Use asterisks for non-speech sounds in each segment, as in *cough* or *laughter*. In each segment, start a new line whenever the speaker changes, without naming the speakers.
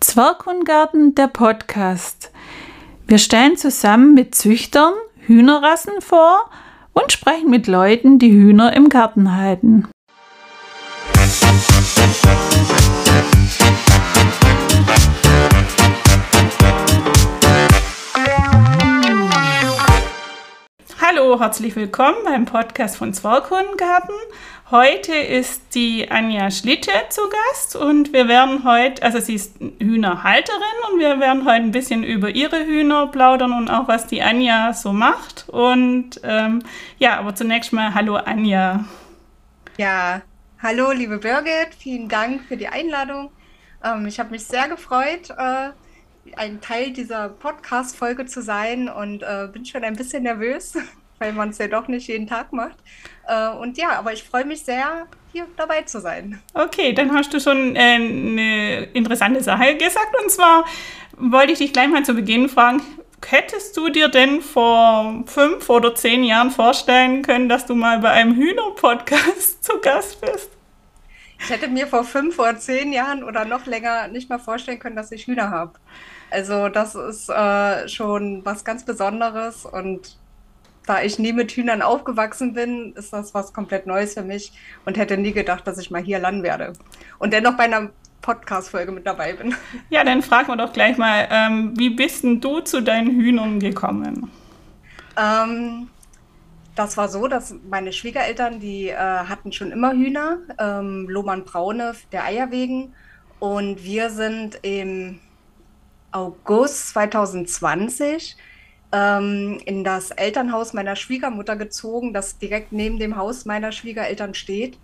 Zwerghundgarten, der Podcast. Wir stellen zusammen mit Züchtern Hühnerrassen vor und sprechen mit Leuten, die Hühner im Garten halten. Hallo, herzlich willkommen beim Podcast von Zwerghundengarten. Heute ist die Anja Schlitte zu Gast und wir werden heute, also sie ist Hühnerhalterin und wir werden heute ein bisschen über ihre Hühner plaudern und auch was die Anja so macht. Und ähm, ja, aber zunächst mal Hallo Anja.
Ja, hallo liebe Birgit, vielen Dank für die Einladung. Ähm, ich habe mich sehr gefreut, äh, ein Teil dieser Podcast-Folge zu sein und äh, bin schon ein bisschen nervös, weil man es ja doch nicht jeden Tag macht. Äh, und ja, aber ich freue mich sehr, hier dabei zu sein.
Okay, dann hast du schon äh, eine interessante Sache gesagt. Und zwar wollte ich dich gleich mal zu Beginn fragen, hättest du dir denn vor fünf oder zehn Jahren vorstellen können, dass du mal bei einem Hühner-Podcast *laughs* zu Gast bist?
Ich hätte mir vor fünf oder zehn Jahren oder noch länger nicht mal vorstellen können, dass ich Hühner habe. Also das ist äh, schon was ganz Besonderes und da ich nie mit Hühnern aufgewachsen bin, ist das was komplett Neues für mich und hätte nie gedacht, dass ich mal hier landen werde. Und dennoch bei einer Podcast-Folge mit dabei bin. *laughs*
Ja, dann fragen wir doch gleich mal, ähm, wie bist denn du zu deinen Hühnern gekommen?
Ähm, das war so, dass meine Schwiegereltern, die äh, hatten schon immer Hühner, ähm, Lohmann Braune der Eier wegen. Und wir sind im August 2020 ähm, in das Elternhaus meiner Schwiegermutter gezogen, das direkt neben dem Haus meiner Schwiegereltern steht.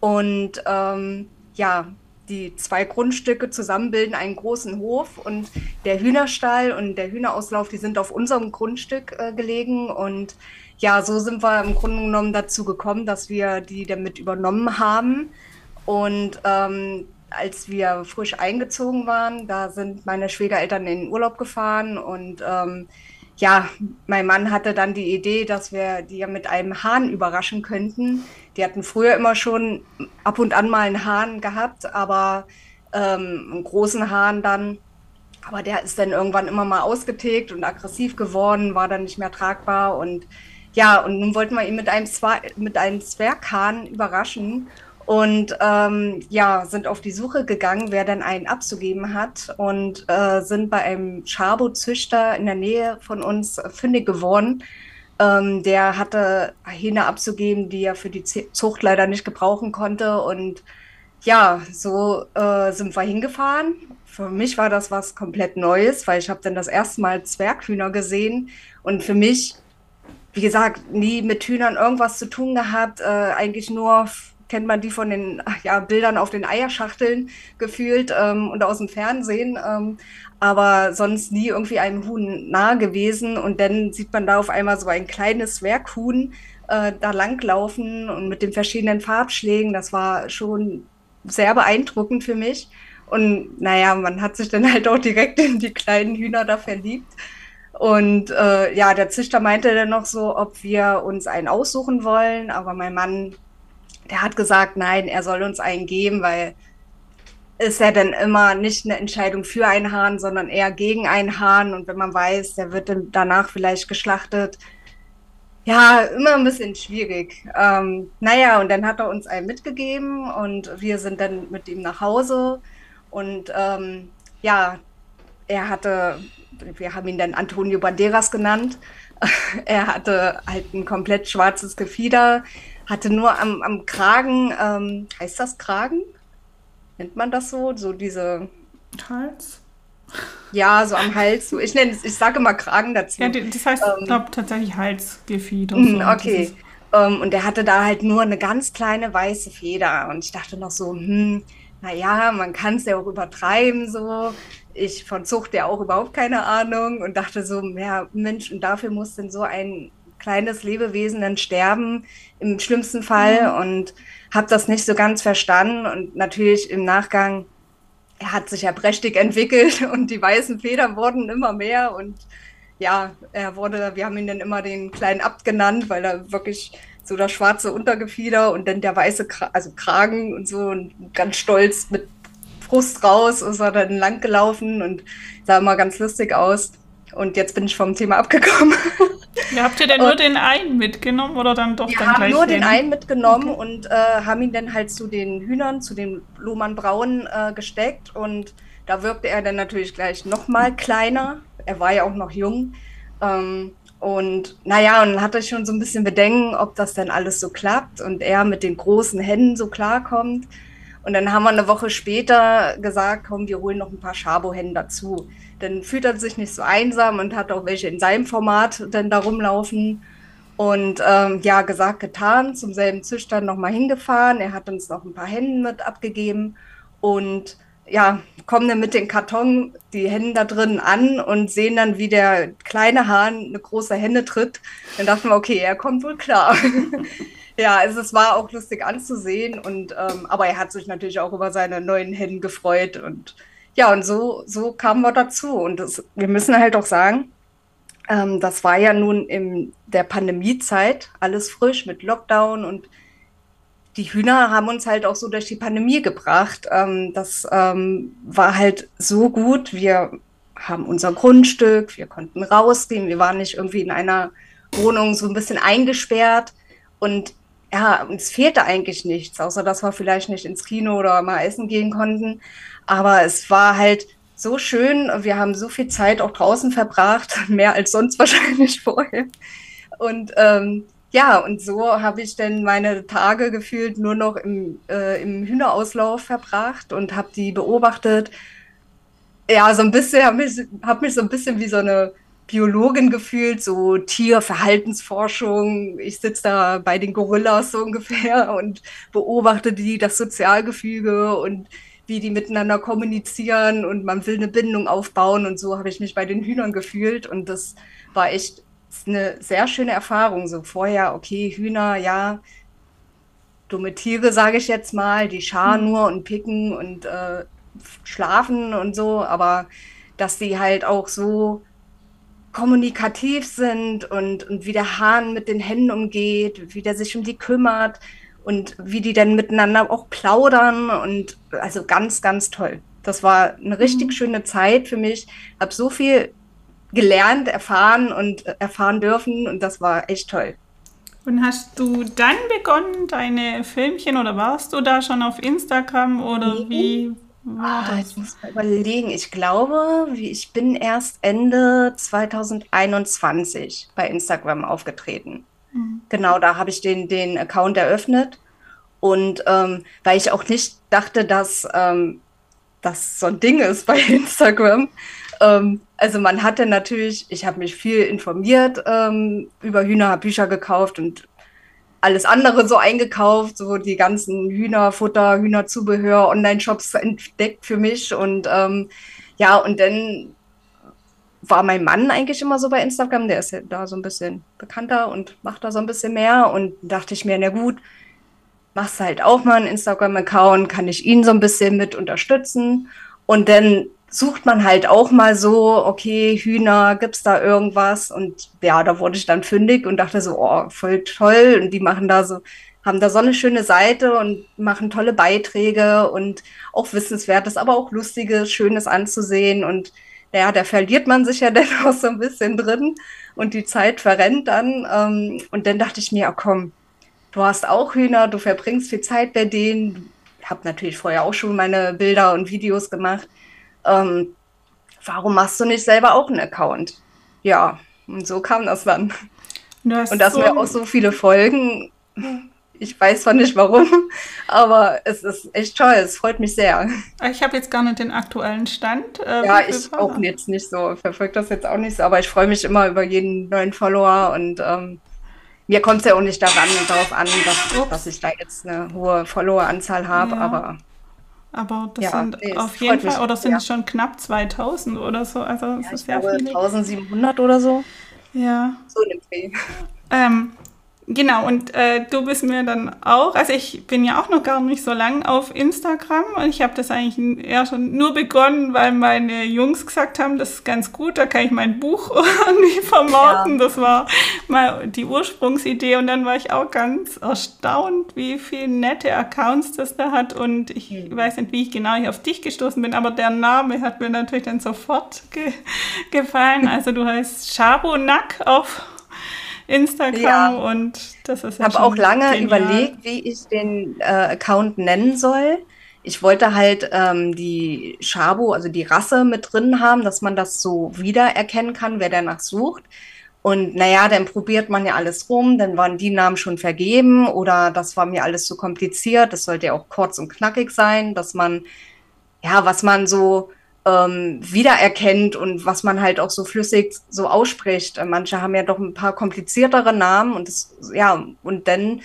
Und ähm, ja, die zwei Grundstücke zusammen bilden einen großen Hof und der Hühnerstall und der Hühnerauslauf, die sind auf unserem Grundstück äh, gelegen. Und ja, so sind wir im Grunde genommen dazu gekommen, dass wir die damit übernommen haben. Und ähm, als wir frisch eingezogen waren, da sind meine Schwiegereltern in den Urlaub gefahren und ähm, ja, mein Mann hatte dann die Idee, dass wir die ja mit einem Hahn überraschen könnten. Die hatten früher immer schon ab und an mal einen Hahn gehabt, aber ähm, einen großen Hahn dann. Aber der ist dann irgendwann immer mal ausgetilgt und aggressiv geworden, war dann nicht mehr tragbar. Und ja, und nun wollten wir ihn mit einem, Zwer mit einem Zwerghahn überraschen und ähm, ja, sind auf die Suche gegangen, wer denn einen abzugeben hat und äh, sind bei einem Chabo-Züchter in der Nähe von uns fündig geworden. Ähm, der hatte Hähne abzugeben, die er für die Zucht leider nicht gebrauchen konnte. Und ja, so äh, sind wir hingefahren. Für mich war das was komplett Neues, weil ich habe dann das erste Mal Zwerghühner gesehen. Und für mich, wie gesagt, nie mit Hühnern irgendwas zu tun gehabt, äh, eigentlich nur kennt man die von den ja, Bildern auf den Eierschachteln gefühlt ähm, und aus dem Fernsehen, ähm, aber sonst nie irgendwie einem Huhn nahe gewesen. Und dann sieht man da auf einmal so ein kleines Werkhuhn äh, da langlaufen und mit den verschiedenen Farbschlägen. Das war schon sehr beeindruckend für mich. Und naja, man hat sich dann halt auch direkt in die kleinen Hühner da verliebt. Und äh, ja, der Züchter meinte dann noch so, ob wir uns einen aussuchen wollen. Aber mein Mann der hat gesagt, nein, er soll uns einen geben, weil ist ja dann immer nicht eine Entscheidung für einen Hahn, sondern eher gegen einen Hahn. Und wenn man weiß, der wird dann danach vielleicht geschlachtet, ja, immer ein bisschen schwierig. Ähm, naja, und dann hat er uns einen mitgegeben und wir sind dann mit ihm nach Hause. Und ähm, ja, er hatte, wir haben ihn dann Antonio Banderas genannt. *laughs* er hatte halt ein komplett schwarzes Gefieder, hatte nur am, am Kragen, ähm, heißt das Kragen? Nennt man das so? So diese.
Hals?
Ja, so am Hals. So. Ich nenne ich sage immer Kragen dazu.
Ja, das heißt, ähm, ich glaube tatsächlich Halsgefieder.
So. Okay. Um, ähm, und der hatte da halt nur eine ganz kleine weiße Feder. Und ich dachte noch so, hm, naja, man kann es ja auch übertreiben so. Ich von Zucht ja auch überhaupt keine Ahnung und dachte so, ja, Mensch, und dafür muss denn so ein kleines Lebewesen dann sterben, im schlimmsten Fall. Mhm. Und habe das nicht so ganz verstanden. Und natürlich im Nachgang, er hat sich ja prächtig entwickelt *laughs* und die weißen Federn wurden immer mehr. Und ja, er wurde, wir haben ihn dann immer den kleinen Abt genannt, weil er wirklich so das schwarze Untergefieder und dann der weiße Kra also Kragen und so und ganz stolz mit Brust raus ist er dann lang gelaufen und sah immer ganz lustig aus. Und jetzt bin ich vom Thema abgekommen. *laughs*
Ja, habt ihr denn und nur den einen mitgenommen oder dann doch
wir
dann
haben
gleich
nur
den?
den einen mitgenommen okay. und äh, haben ihn dann halt zu den Hühnern, zu den Lohmann Braun äh, gesteckt und da wirkte er dann natürlich gleich noch mal kleiner. Er war ja auch noch jung. Ähm, und naja, und dann hatte ich schon so ein bisschen Bedenken, ob das denn alles so klappt und er mit den großen Händen so klarkommt. Und dann haben wir eine Woche später gesagt, komm, wir holen noch ein paar Schabo-Hennen dazu. Dann fühlt er sich nicht so einsam und hat auch welche in seinem Format dann da rumlaufen. Und ähm, ja, gesagt, getan, zum selben Züchter nochmal hingefahren. Er hat uns noch ein paar Hennen mit abgegeben. Und ja, kommen dann mit dem Karton die Hände da drin an und sehen dann, wie der kleine Hahn eine große Hände tritt. Dann dachten wir, okay, er kommt wohl klar. *laughs* ja, also es war auch lustig anzusehen. Und, ähm, aber er hat sich natürlich auch über seine neuen Hände gefreut. Und ja, und so, so kamen wir dazu. Und das, wir müssen halt auch sagen, ähm, das war ja nun in der Pandemiezeit alles frisch mit Lockdown und die Hühner haben uns halt auch so durch die Pandemie gebracht. Ähm, das ähm, war halt so gut. Wir haben unser Grundstück, wir konnten rausgehen, wir waren nicht irgendwie in einer Wohnung so ein bisschen eingesperrt. Und ja, uns fehlte eigentlich nichts, außer dass wir vielleicht nicht ins Kino oder mal essen gehen konnten. Aber es war halt so schön. Wir haben so viel Zeit auch draußen verbracht, *laughs* mehr als sonst wahrscheinlich vorher. Und ähm, ja, und so habe ich dann meine Tage gefühlt nur noch im, äh, im Hühnerauslauf verbracht und habe die beobachtet. Ja, so ein bisschen, habe mich, hab mich so ein bisschen wie so eine Biologin gefühlt, so Tierverhaltensforschung. Ich sitze da bei den Gorillas so ungefähr und beobachte die, das Sozialgefüge und wie die miteinander kommunizieren und man will eine Bindung aufbauen und so habe ich mich bei den Hühnern gefühlt und das war echt eine sehr schöne Erfahrung. So vorher, okay, Hühner, ja, dumme Tiere, sage ich jetzt mal, die scharen hm. nur und picken und äh, schlafen und so, aber dass sie halt auch so kommunikativ sind und, und wie der Hahn mit den Händen umgeht, wie der sich um die kümmert und wie die dann miteinander auch plaudern und also ganz, ganz toll. Das war eine richtig mhm. schöne Zeit für mich. Habe so viel gelernt, erfahren und erfahren dürfen und das war echt toll.
Und hast du dann begonnen, deine Filmchen oder warst du da schon auf Instagram oder wie war
ah, das? Ich muss mal überlegen. Ich glaube, ich bin erst Ende 2021 bei Instagram aufgetreten. Genau, da habe ich den, den Account eröffnet. Und ähm, weil ich auch nicht dachte, dass ähm, das so ein Ding ist bei *laughs* Instagram, ähm, also man hatte natürlich, ich habe mich viel informiert ähm, über Hühner, habe Bücher gekauft und alles andere so eingekauft, so die ganzen Hühnerfutter, Hühnerzubehör, Online-Shops entdeckt für mich und ähm, ja, und dann war mein Mann eigentlich immer so bei Instagram, der ist ja da so ein bisschen bekannter und macht da so ein bisschen mehr und dachte ich mir, na gut, machst halt auch mal einen Instagram-Account, kann ich ihn so ein bisschen mit unterstützen und dann sucht man halt auch mal so, okay, Hühner, gibt's da irgendwas? Und ja, da wurde ich dann fündig und dachte so, oh, voll toll. Und die machen da so, haben da so eine schöne Seite und machen tolle Beiträge und auch Wissenswertes, aber auch Lustiges, Schönes anzusehen. Und ja, da verliert man sich ja *laughs* dann auch so ein bisschen drin und die Zeit verrennt dann. Ähm, und dann dachte ich mir, oh, komm, du hast auch Hühner, du verbringst viel Zeit bei denen. Ich habe natürlich vorher auch schon meine Bilder und Videos gemacht ähm, warum machst du nicht selber auch einen Account? Ja, und so kam das dann. Und das so mir auch so viele Folgen. Ich weiß zwar nicht warum, aber es ist echt toll. Es freut mich sehr.
Ich habe jetzt gar nicht den aktuellen Stand.
Äh, ja, ich auch jetzt nicht so. Verfolge das jetzt auch nicht so, aber ich freue mich immer über jeden neuen Follower und ähm, mir kommt es ja auch nicht daran, darauf an, dass, dass ich da jetzt eine hohe Followeranzahl habe, ja. aber
aber das ja, sind nee, auf jeden Fall, mich, oder sind ja. es schon knapp 2000 oder so? Also ja,
ist sehr viel. 1700 oder so.
Ja. So eine ähm, Genau, und äh, du bist mir dann auch, also ich bin ja auch noch gar nicht so lang auf Instagram und ich habe das eigentlich eher schon nur begonnen, weil meine Jungs gesagt haben, das ist ganz gut, da kann ich mein Buch *laughs* irgendwie vermarkten. Ja. Das war mal die Ursprungsidee und dann war ich auch ganz erstaunt, wie viele nette Accounts das da hat und ich mhm. weiß nicht, wie ich genau hier auf dich gestoßen bin, aber der Name hat mir natürlich dann sofort ge gefallen. Also du heißt Nack auf Instagram ja. und das ist
ja Ich habe auch lange genial. überlegt, wie ich den äh, Account nennen soll. Ich wollte halt ähm, die Shabo, also die Rasse mit drin haben, dass man das so wiedererkennen kann, wer danach sucht. Und naja, dann probiert man ja alles rum, dann waren die Namen schon vergeben oder das war mir alles zu kompliziert. Das sollte ja auch kurz und knackig sein, dass man, ja, was man so ähm, wiedererkennt und was man halt auch so flüssig so ausspricht. Manche haben ja doch ein paar kompliziertere Namen und das, ja, und dann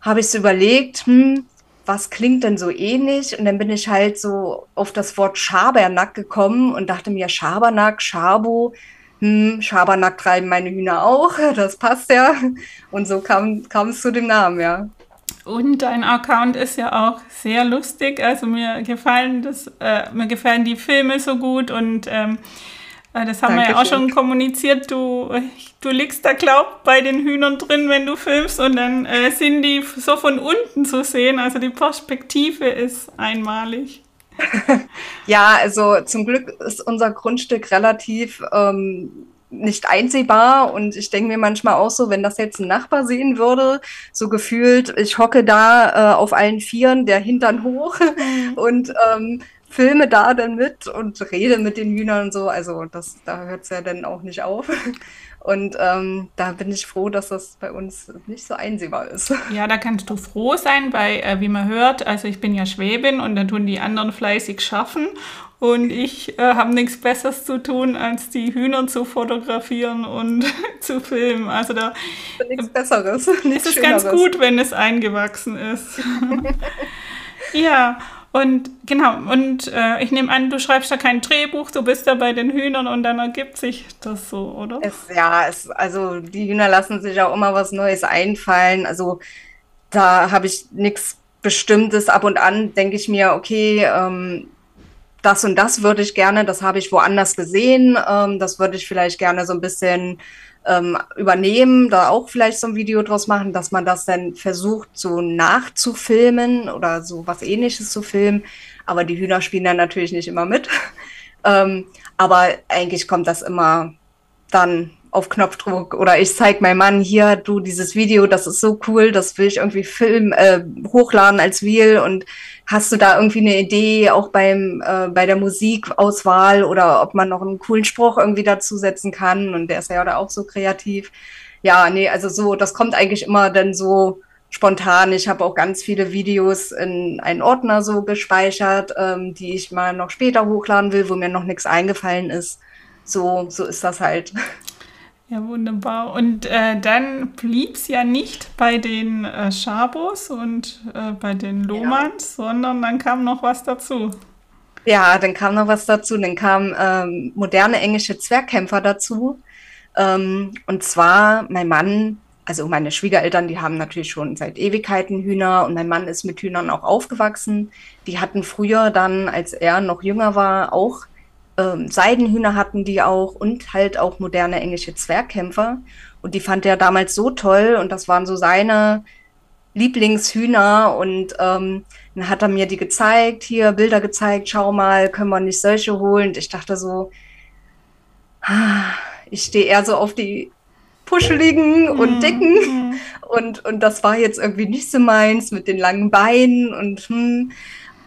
habe ich so überlegt, hm, was klingt denn so ähnlich? Und dann bin ich halt so auf das Wort Schabernack gekommen und dachte mir, Schabernack, Schabo, hm, Schabernack treiben meine Hühner auch, *laughs* das passt ja. Und so kam es zu dem Namen, ja.
Und dein Account ist ja auch sehr lustig. Also mir gefallen das, äh, mir gefallen die Filme so gut und ähm, äh, das haben Dankeschön. wir ja auch schon kommuniziert. Du, du liegst da, glaub, bei den Hühnern drin, wenn du filmst und dann äh, sind die so von unten zu sehen. Also die Perspektive ist einmalig. *laughs*
ja, also zum Glück ist unser Grundstück relativ ähm, nicht einsehbar. Und ich denke mir manchmal auch so, wenn das jetzt ein Nachbar sehen würde, so gefühlt, ich hocke da äh, auf allen Vieren, der Hintern hoch *laughs* mhm. und ähm, filme da dann mit und rede mit den Hühnern und so. Also das, da hört es ja dann auch nicht auf. *laughs* Und ähm, da bin ich froh, dass das bei uns nicht so einsehbar ist. *laughs*
Ja, da kannst du froh sein, weil, äh, wie man hört, also ich bin ja Schwäbin und dann tun die anderen fleißig schaffen. Und ich äh, habe nichts Besseres zu tun, als die Hühner zu fotografieren und *laughs* zu filmen. Also da
nichts Besseres. *laughs*
Nichts es ist Schöneres. ganz gut, wenn es eingewachsen ist. *laughs* ja, und genau, und äh, ich nehme an, du schreibst da kein Drehbuch, du bist da bei den Hühnern und dann ergibt sich das so, oder?
Es, ja, es, also die Hühner lassen sich auch immer was Neues einfallen. Also da habe ich nichts Bestimmtes. Ab und an denke ich mir, okay, ähm, das und das würde ich gerne, das habe ich woanders gesehen, ähm, das würde ich vielleicht gerne so ein bisschen ähm, übernehmen, da auch vielleicht so ein Video draus machen, dass man das dann versucht, so nachzufilmen oder so was ähnliches zu filmen. Aber die Hühner spielen dann natürlich nicht immer mit. *laughs* ähm, aber eigentlich kommt das immer dann auf Knopfdruck oder ich zeige meinem Mann hier, du, dieses Video, das ist so cool, das will ich irgendwie film, äh, hochladen als Wheel und hast du da irgendwie eine Idee, auch beim, äh, bei der Musikauswahl oder ob man noch einen coolen Spruch irgendwie dazusetzen kann und der ist ja auch so kreativ. Ja, nee, also so, das kommt eigentlich immer dann so spontan. Ich habe auch ganz viele Videos in einen Ordner so gespeichert, ähm, die ich mal noch später hochladen will, wo mir noch nichts eingefallen ist. So, so ist das halt. *laughs*
Ja, wunderbar. Und äh, dann blieb es ja nicht bei den äh, Schabos und äh, bei den Lohmanns, ja. sondern dann kam noch was dazu.
Ja, dann kam noch was dazu. Dann kamen ähm, moderne englische Zwergkämpfer dazu. Ähm, und zwar mein Mann, also meine Schwiegereltern, die haben natürlich schon seit Ewigkeiten Hühner und mein Mann ist mit Hühnern auch aufgewachsen. Die hatten früher dann, als er noch jünger war, auch ähm, Seidenhühner hatten die auch und halt auch moderne englische Zwergkämpfer. Und die fand er damals so toll und das waren so seine Lieblingshühner und ähm, dann hat er mir die gezeigt, hier Bilder gezeigt, schau mal, können wir nicht solche holen? Und ich dachte so, *sighs* ich stehe eher so auf die puscheligen und mhm. dicken mhm. und, und das war jetzt irgendwie nicht so meins mit den langen Beinen und hm.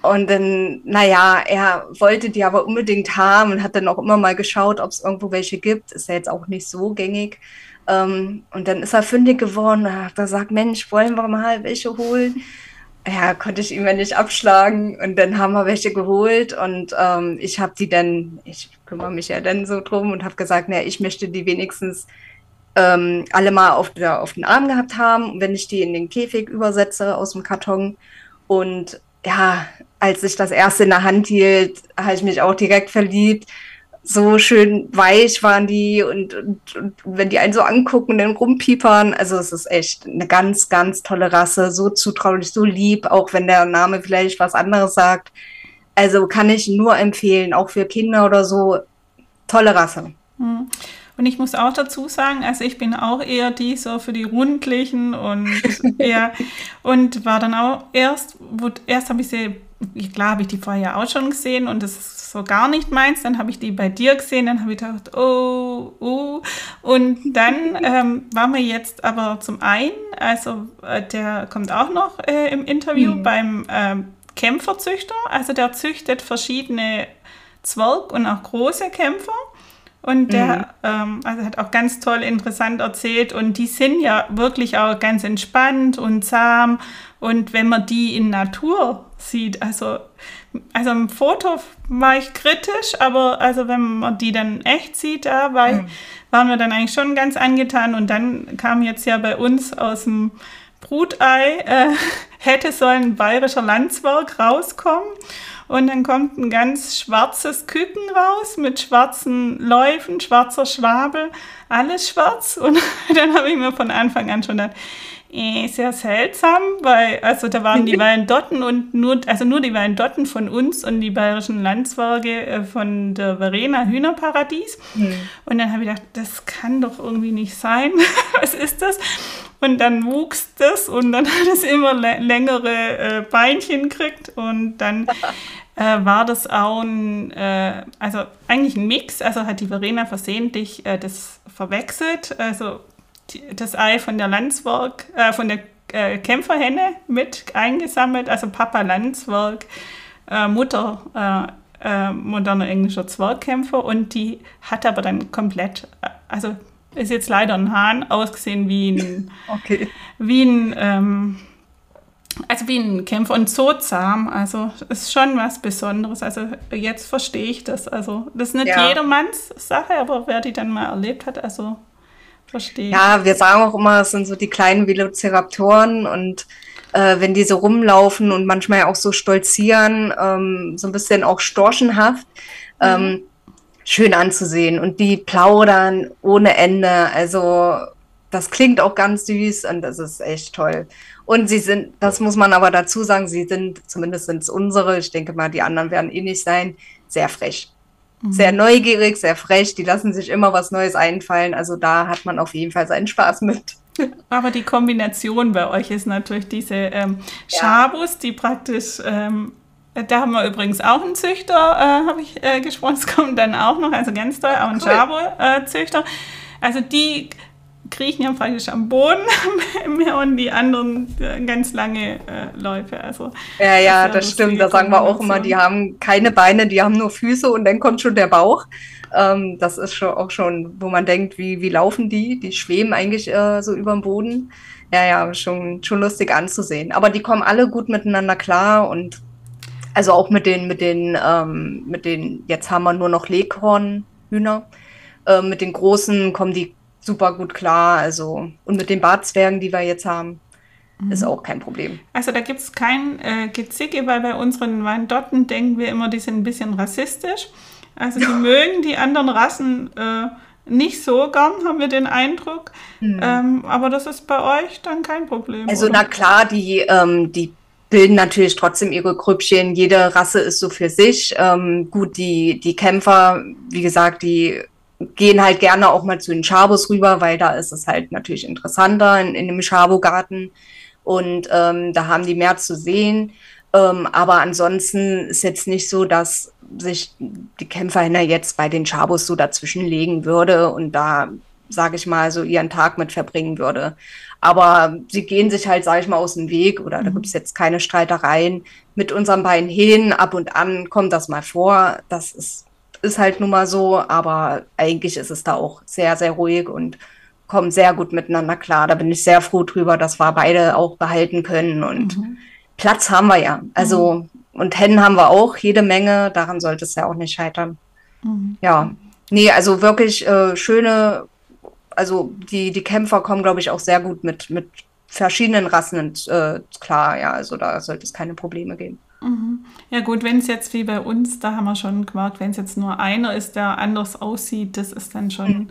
Und dann, naja, er wollte die aber unbedingt haben und hat dann auch immer mal geschaut, ob es irgendwo welche gibt. Ist ja jetzt auch nicht so gängig. Ähm, und dann ist er fündig geworden. Da hat gesagt, Mensch, wollen wir mal welche holen? Ja, konnte ich ihm ja nicht abschlagen. Und dann haben wir welche geholt. Und ähm, ich habe die dann, ich kümmere mich ja dann so drum und habe gesagt, naja, ich möchte die wenigstens ähm, alle mal auf, der, auf den Arm gehabt haben, wenn ich die in den Käfig übersetze aus dem Karton. Und ja, als ich das erste in der Hand hielt, habe ich mich auch direkt verliebt. so schön weich waren die und, und, und wenn die einen so angucken dann rumpiepern, also es ist echt eine ganz, ganz tolle Rasse, so zutraulich, so lieb, auch wenn der Name vielleicht was anderes sagt. Also kann ich nur empfehlen, auch für Kinder oder so, tolle Rasse.
Hm. Und ich muss auch dazu sagen, also ich bin auch eher die so für die rundlichen und *laughs* ja, und war dann auch erst, wo, erst habe ich sie, klar habe ich die vorher auch schon gesehen und das ist so gar nicht meins. Dann habe ich die bei dir gesehen, dann habe ich gedacht, oh, oh. Und dann ähm, waren wir jetzt aber zum einen, also äh, der kommt auch noch äh, im Interview mhm. beim äh, Kämpferzüchter. Also der züchtet verschiedene Zwerg- und auch große Kämpfer. Und der mhm. ähm, also hat auch ganz toll interessant erzählt. Und die sind ja wirklich auch ganz entspannt und zahm. Und wenn man die in Natur sieht, also, also im Foto war ich kritisch, aber also wenn man die dann echt sieht, da war, mhm. waren wir dann eigentlich schon ganz angetan. Und dann kam jetzt ja bei uns aus dem Brutei, äh, *laughs* hätte so ein bayerischer Landswerk rauskommen. Und dann kommt ein ganz schwarzes Küken raus mit schwarzen Läufen, schwarzer Schwabel, alles schwarz. *laughs* Und dann habe ich mir von Anfang an schon gedacht, eh, sehr seltsam, weil also da waren die *laughs* Wallendotten und nur, also nur die Wallendotten von uns und die bayerischen Landswerke äh, von der Verena Hühnerparadies. Mhm. Und dann habe ich gedacht, das kann doch irgendwie nicht sein. Was ist das? Und dann wuchs das und dann *laughs* hat es immer längere äh, Beinchen gekriegt und dann *laughs* äh, war das auch ein, äh, also eigentlich ein Mix, also hat die Verena versehentlich äh, das verwechselt, also die, das Ei von der Landswerk, äh, von der äh, Kämpferhenne mit eingesammelt, also Papa Landswerk, Mutter moderner englischer Zwergkämpfer. Und die hat aber dann komplett, also ist jetzt leider ein Hahn, ausgesehen wie ein, *laughs* okay. wie ein ähm, also wie ein Kämpfer und so zahm. Also ist schon was Besonderes. Also jetzt verstehe ich das. Also das ist nicht ja. jedermanns Sache, aber wer die dann mal erlebt hat, also verstehe ich.
Ja, wir sagen auch immer, es sind so die kleinen Velociraptoren und äh, wenn die so rumlaufen und manchmal auch so stolzieren, ähm, so ein bisschen auch storchenhaft. Mhm. Ähm, schön anzusehen und die plaudern ohne Ende. Also das klingt auch ganz süß und das ist echt toll. Und sie sind, das muss man aber dazu sagen, sie sind, zumindest sind es unsere, ich denke mal, die anderen werden eh nicht sein, sehr frech. Mhm. Sehr neugierig, sehr frech, die lassen sich immer was Neues einfallen. Also da hat man auf jeden Fall seinen Spaß mit. *laughs*
Aber die Kombination bei euch ist natürlich diese ähm, Schabus, ja. die praktisch ähm, da haben wir übrigens auch einen Züchter, äh, habe ich äh, gesprochen, es kommt dann auch noch, also ganz toll, auch ein cool. Schabo-Züchter. Äh, also die kriechen ja praktisch am Boden *laughs* und die anderen äh, ganz lange äh, Läufe. Also,
ja, ja, das, das stimmt. Da sagen wir auch immer, die haben keine Beine, die haben nur Füße und dann kommt schon der Bauch. Ähm, das ist schon auch schon, wo man denkt, wie, wie laufen die? Die schweben eigentlich äh, so über dem Boden. Ja, ja, schon, schon lustig anzusehen. Aber die kommen alle gut miteinander klar und also auch mit den, mit den, ähm, mit den, jetzt haben wir nur noch Leghornhühner. Äh, mit den großen kommen die super gut klar. Also, und mit den Bartzwergen, die wir jetzt haben, mhm. ist auch kein Problem.
Also da gibt es kein äh, Gezicke, weil bei unseren Weindotten denken wir immer, die sind ein bisschen rassistisch. Also die *laughs* mögen die anderen Rassen äh, nicht so gern, haben wir den Eindruck. Mhm. Ähm, aber das ist bei euch dann kein Problem.
Also oder? na klar, die, ähm, die bilden natürlich trotzdem ihre Grüppchen. Jede Rasse ist so für sich. Ähm, gut, die, die Kämpfer, wie gesagt, die gehen halt gerne auch mal zu den Schabos rüber, weil da ist es halt natürlich interessanter in, in dem Schabogarten und ähm, da haben die mehr zu sehen. Ähm, aber ansonsten ist jetzt nicht so, dass sich die Kämpferhändler jetzt bei den Schabos so dazwischen legen würde und da, sage ich mal, so ihren Tag mit verbringen würde. Aber sie gehen sich halt, sage ich mal, aus dem Weg oder mhm. da gibt es jetzt keine Streitereien mit unseren beiden Hähnen. Ab und an kommt das mal vor. Das ist ist halt nun mal so, aber eigentlich ist es da auch sehr, sehr ruhig und kommen sehr gut miteinander klar. Da bin ich sehr froh drüber, dass wir beide auch behalten können und mhm. Platz haben wir ja. Also, mhm. und Hennen haben wir auch jede Menge, daran sollte es ja auch nicht scheitern. Mhm. Ja, nee, also wirklich äh, schöne, also die, die Kämpfer kommen, glaube ich, auch sehr gut mit, mit verschiedenen Rassen äh, klar, ja, also da sollte es keine Probleme geben.
Mhm. Ja gut, wenn es jetzt wie bei uns, da haben wir schon gemerkt, wenn es jetzt nur einer ist, der anders aussieht, das ist dann schon.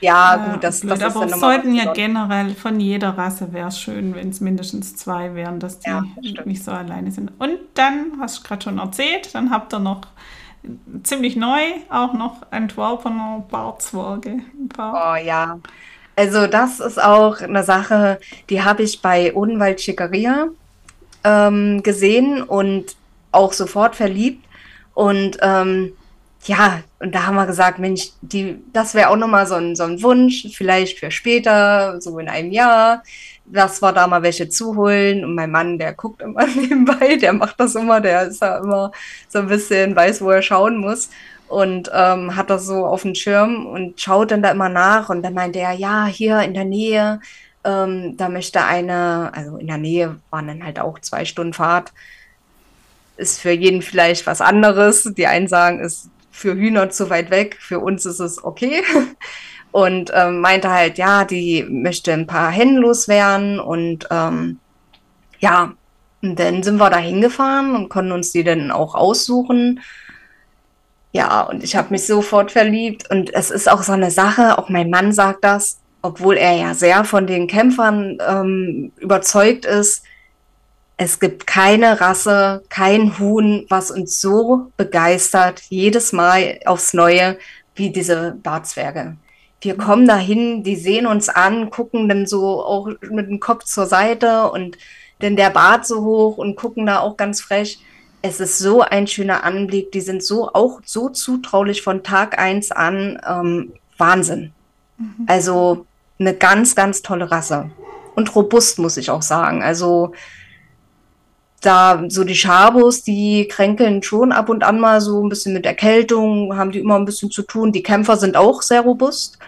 Ja, äh, gut, das,
blöd. das ist Aber es sollten ja generell von jeder Rasse wäre es schön, wenn es mindestens zwei wären, dass die ja, das nicht so alleine sind. Und dann, hast du gerade schon erzählt, dann habt ihr noch ziemlich neu auch noch Antwerpener Barzwerge.
Oh ja. Also das ist auch eine Sache, die habe ich bei Odenwald Schickeria ähm, gesehen und auch sofort verliebt. Und ähm, ja, und da haben wir gesagt, Mensch, die, das wäre auch nochmal so ein, so ein Wunsch, vielleicht für später, so in einem Jahr, dass wir da mal welche zuholen. Und mein Mann, der guckt immer *laughs* nebenbei, der macht das immer, der ist ja immer so ein bisschen, weiß, wo er schauen muss. Und ähm, hat das so auf dem Schirm und schaut dann da immer nach. Und dann meinte er, ja, hier in der Nähe, ähm, da möchte eine, also in der Nähe waren dann halt auch zwei Stunden Fahrt. Ist für jeden vielleicht was anderes. Die einen sagen, ist für Hühner zu weit weg, für uns ist es okay. *laughs* Und ähm, meinte halt, ja, die möchte ein paar Hennen loswerden und ähm, ja, und dann sind wir da hingefahren und konnten uns die dann auch aussuchen. Ja, und ich habe mich sofort verliebt und es ist auch so eine Sache, auch mein Mann sagt das, obwohl er ja sehr von den Kämpfern ähm, überzeugt ist, es gibt keine Rasse, kein Huhn, was uns so begeistert, jedes Mal aufs Neue, wie diese Bartzwerge. Wir kommen dahin, die sehen uns an, gucken dann so auch mit dem Kopf zur Seite und dann der Bart so hoch und gucken da auch ganz frech. Es ist so ein schöner Anblick. Die sind so auch so zutraulich von Tag eins an. Ähm, Wahnsinn. Mhm. Also eine ganz, ganz tolle Rasse. Und robust, muss ich auch sagen. Also da so die Schabos, die kränkeln schon ab und an mal so ein bisschen mit Erkältung, haben die immer ein bisschen zu tun. Die Kämpfer sind auch sehr robust.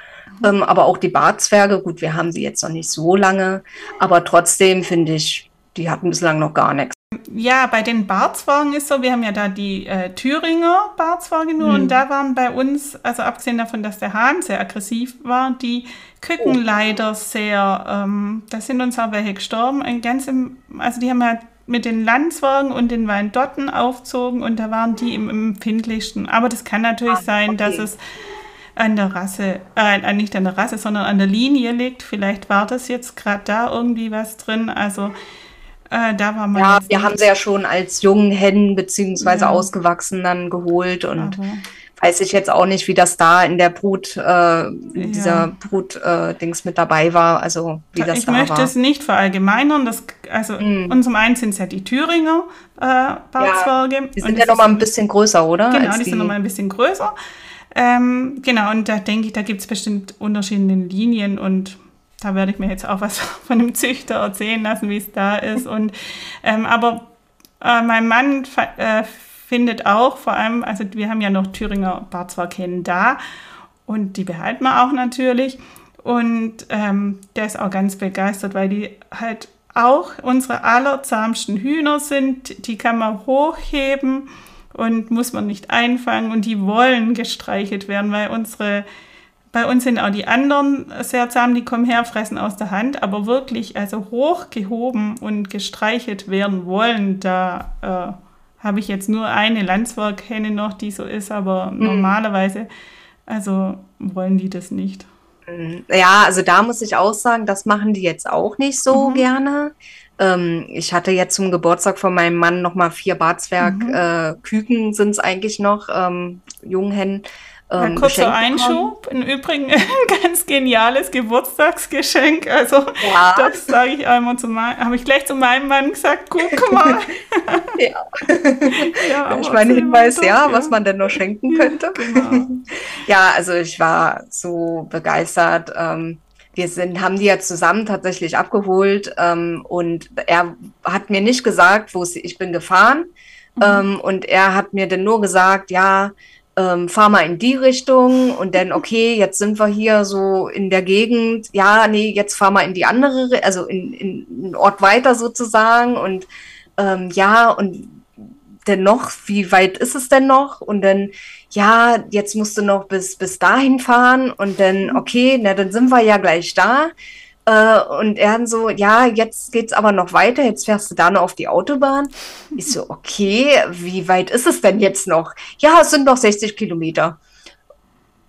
Mhm. Ähm, aber auch die Bartzwerge, gut, wir haben sie jetzt noch nicht so lange, aber trotzdem finde ich, die hatten bislang noch gar nichts.
Ja, bei den Barzwagen ist so, wir haben ja da die äh, Thüringer Barzwagen nur mhm. und da waren bei uns, also abgesehen davon, dass der Hahn sehr aggressiv war, die Küken oh. leider sehr, ähm, da sind uns auch welche gestorben, ganz im, also die haben ja mit den Landswagen und den Weindotten aufzogen und da waren die im empfindlichsten. Aber das kann natürlich ah, sein, okay. dass es an der Rasse, äh, nicht an der Rasse, sondern an der Linie liegt. Vielleicht war das jetzt gerade da irgendwie was drin. Also äh, da war man.
Ja, wir haben sie ja schon als jungen Hennen beziehungsweise ja. ausgewachsen dann geholt und Aber weiß ich jetzt auch nicht, wie das da in der Brut, äh, in dieser Brut-Dings äh, mit dabei war, also wie das
ich
da
war. Ich möchte es nicht verallgemeinern, das, also mm. und zum einen sind es ja die Thüringer äh, Barzwerge. Ja,
die sind ja nochmal ein bisschen größer, oder?
Genau, die, die sind nochmal ein bisschen größer. Ähm, genau, und da denke ich, da gibt es bestimmt unterschiedliche Linien und da werde ich mir jetzt auch was *laughs* von dem Züchter erzählen lassen, wie es da ist. Und, ähm, aber äh, mein Mann äh, findet auch vor allem, also wir haben ja noch Thüringer Barzwarkennen da und die behalten wir auch natürlich. Und ähm, der ist auch ganz begeistert, weil die halt auch unsere allerzahmsten Hühner sind. Die kann man hochheben und muss man nicht einfangen und die wollen gestreichelt werden, weil unsere bei uns sind auch die anderen sehr zahm, die kommen her, fressen aus der Hand, aber wirklich also hochgehoben und gestreichelt werden wollen, da äh, habe ich jetzt nur eine Landswerkhenne noch, die so ist, aber mhm. normalerweise, also wollen die das nicht.
Mhm. Ja, also da muss ich auch sagen, das machen die jetzt auch nicht so mhm. gerne. Ähm, ich hatte jetzt zum Geburtstag von meinem Mann nochmal vier Barzwerg-Küken, mhm. äh, sind es eigentlich noch, ähm, Junghennen.
Ähm, kurzer Einschub. Im Übrigen *laughs* ein ganz geniales Geburtstagsgeschenk. Also ja. das sage ich einmal zu meinem, habe ich gleich zu meinem Mann gesagt, guck mal. *laughs*
ja. ja ich meine Hinweis, ja, ja, was man denn noch schenken könnte. Genau. *laughs* ja, also ich war so begeistert. Ähm, wir sind, haben die ja zusammen tatsächlich abgeholt ähm, und er hat mir nicht gesagt, wo ich bin gefahren. Mhm. Ähm, und er hat mir dann nur gesagt, ja, ähm, fahr mal in die Richtung und dann, okay, jetzt sind wir hier so in der Gegend, ja, nee, jetzt fahr mal in die andere, also in, in einen Ort weiter sozusagen und ähm, ja, und dennoch, wie weit ist es denn noch? Und dann, ja, jetzt musst du noch bis, bis dahin fahren und dann, okay, na, dann sind wir ja gleich da. Äh, und er dann so, ja, jetzt geht's aber noch weiter, jetzt fährst du da noch auf die Autobahn. Ich so, okay, wie weit ist es denn jetzt noch? Ja, es sind noch 60 Kilometer.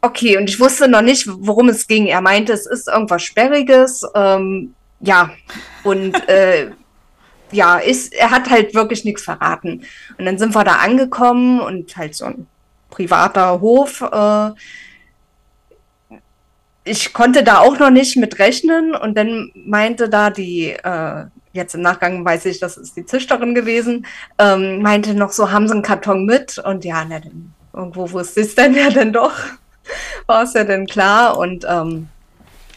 Okay, und ich wusste noch nicht, worum es ging. Er meinte, es ist irgendwas Sperriges. Ähm, ja, und äh, *laughs* ja, ist, er hat halt wirklich nichts verraten. Und dann sind wir da angekommen und halt so ein privater Hof. Äh, ich konnte da auch noch nicht mit rechnen und dann meinte da die, äh, jetzt im Nachgang weiß ich, das ist die Züchterin gewesen, ähm, meinte noch so, haben sie einen Karton mit? Und ja, na, dann, irgendwo wusste ich es denn *laughs* ja dann doch, war es ja dann klar und ähm,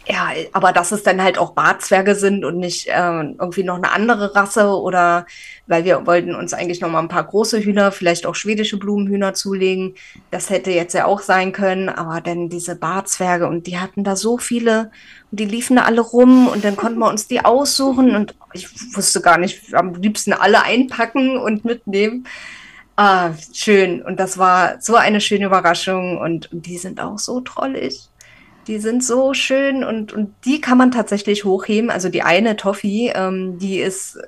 ja, aber dass es dann halt auch Barzwerge sind und nicht äh, irgendwie noch eine andere Rasse oder weil wir wollten uns eigentlich noch mal ein paar große Hühner, vielleicht auch schwedische Blumenhühner zulegen. Das hätte jetzt ja auch sein können, aber dann diese Barzwerge und die hatten da so viele und die liefen da alle rum und dann konnten wir uns die aussuchen und ich wusste gar nicht, am liebsten alle einpacken und mitnehmen. Ah, schön. Und das war so eine schöne Überraschung und, und die sind auch so trollig. Die sind so schön und, und die kann man tatsächlich hochheben. Also die eine Toffee, ähm, die ist,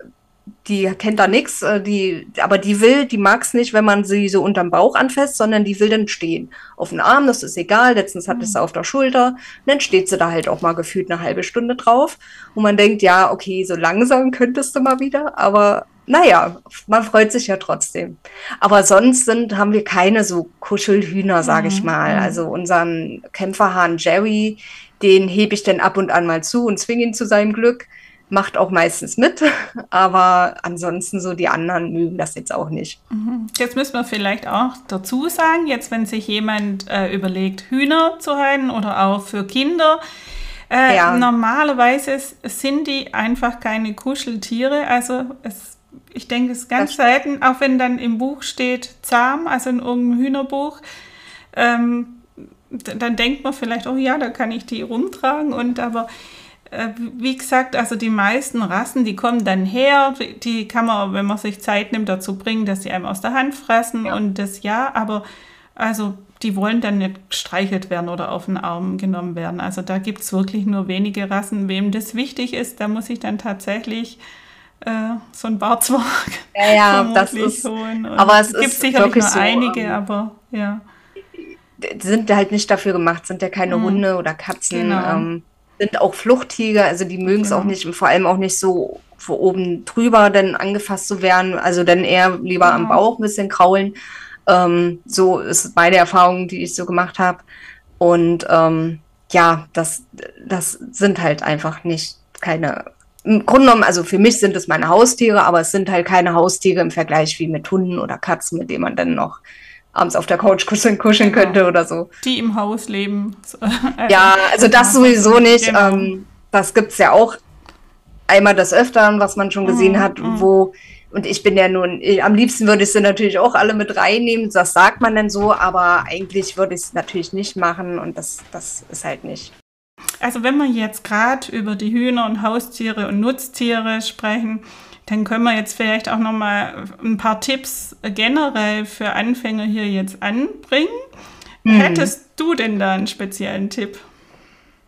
die kennt da nichts, äh, die, aber die will, die mag es nicht, wenn man sie so unterm Bauch anfasst, sondern die will dann stehen. Auf den Arm, das ist egal. Letztens hat es mhm. auf der Schulter. Und dann steht sie da halt auch mal gefühlt eine halbe Stunde drauf. Und man denkt, ja, okay, so langsam könntest du mal wieder, aber naja, man freut sich ja trotzdem. Aber sonst sind, haben wir keine so Kuschelhühner, sage ich mhm, mal. Mhm. Also unseren Kämpferhahn Jerry, den hebe ich dann ab und an mal zu und zwinge ihn zu seinem Glück. Macht auch meistens mit, *laughs* aber ansonsten so die anderen mögen das jetzt auch nicht.
Mhm. Jetzt müssen wir vielleicht auch dazu sagen, jetzt wenn sich jemand äh, überlegt, Hühner zu halten oder auch für Kinder, äh, ja. Normalerweise sind die einfach keine Kuscheltiere. Also es ich denke, es ist ganz selten, auch wenn dann im Buch steht zahm, also in irgendeinem Hühnerbuch, ähm, dann denkt man vielleicht, oh ja, da kann ich die rumtragen. Und aber wie gesagt, also die meisten Rassen, die kommen dann her, die kann man, wenn man sich Zeit nimmt, dazu bringen, dass sie einem aus der Hand fressen ja. und das ja, aber also die wollen dann nicht gestreichelt werden oder auf den Arm genommen werden. Also da gibt es wirklich nur wenige Rassen. Wem das wichtig ist, da muss ich dann tatsächlich äh, so ein Barzwerg *laughs*
ja, ja, das ist,
holen. Und aber es gibt sicherlich nur so, einige, ähm, aber ja.
Sind halt nicht dafür gemacht, sind ja keine mhm. Hunde oder Katzen. Genau. Ähm, sind auch Fluchttiger, also die mögen es genau. auch nicht und vor allem auch nicht so vor oben drüber dann angefasst zu werden, also dann eher lieber genau. am Bauch ein bisschen kraulen. Ähm, so ist meine Erfahrung, die ich so gemacht habe. Und ähm, ja, das, das sind halt einfach nicht keine im Grunde genommen, also für mich sind es meine Haustiere, aber es sind halt keine Haustiere im Vergleich wie mit Hunden oder Katzen, mit denen man dann noch abends auf der Couch kuscheln, kuscheln genau. könnte oder so.
Die im Haus leben. *laughs*
ja, also das sowieso nicht. Genau. Ähm, das gibt es ja auch einmal des Öfteren, was man schon gesehen mm, hat, mm. wo, und ich bin ja nun, am liebsten würde ich sie natürlich auch alle mit reinnehmen, das sagt man dann so, aber eigentlich würde ich es natürlich nicht machen und das, das ist halt nicht.
Also wenn wir jetzt gerade über die Hühner und Haustiere und Nutztiere sprechen, dann können wir jetzt vielleicht auch noch mal ein paar Tipps generell für Anfänger hier jetzt anbringen. Hm. Hättest du denn da einen speziellen Tipp?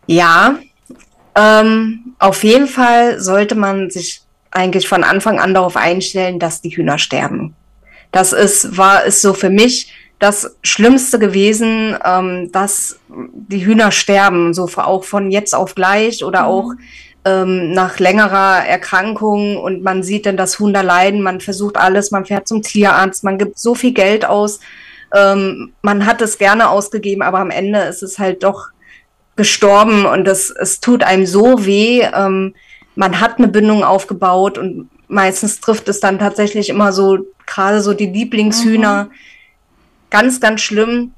Ja, ähm, auf jeden Fall sollte man sich eigentlich von Anfang an darauf einstellen, dass die Hühner sterben. Das ist, war, ist so für mich das Schlimmste gewesen, ähm, dass die Hühner sterben, so auch von jetzt auf gleich oder mhm. auch ähm, nach längerer Erkrankung und man sieht dann das Huhn da leiden, man versucht alles, man fährt zum Tierarzt, man gibt so viel Geld aus, ähm, man hat es gerne ausgegeben, aber am Ende ist es halt doch gestorben und es, es tut einem so weh. Ähm, man hat eine Bindung aufgebaut und meistens trifft es dann tatsächlich immer so gerade so die Lieblingshühner. Mhm ganz, ganz schlimm.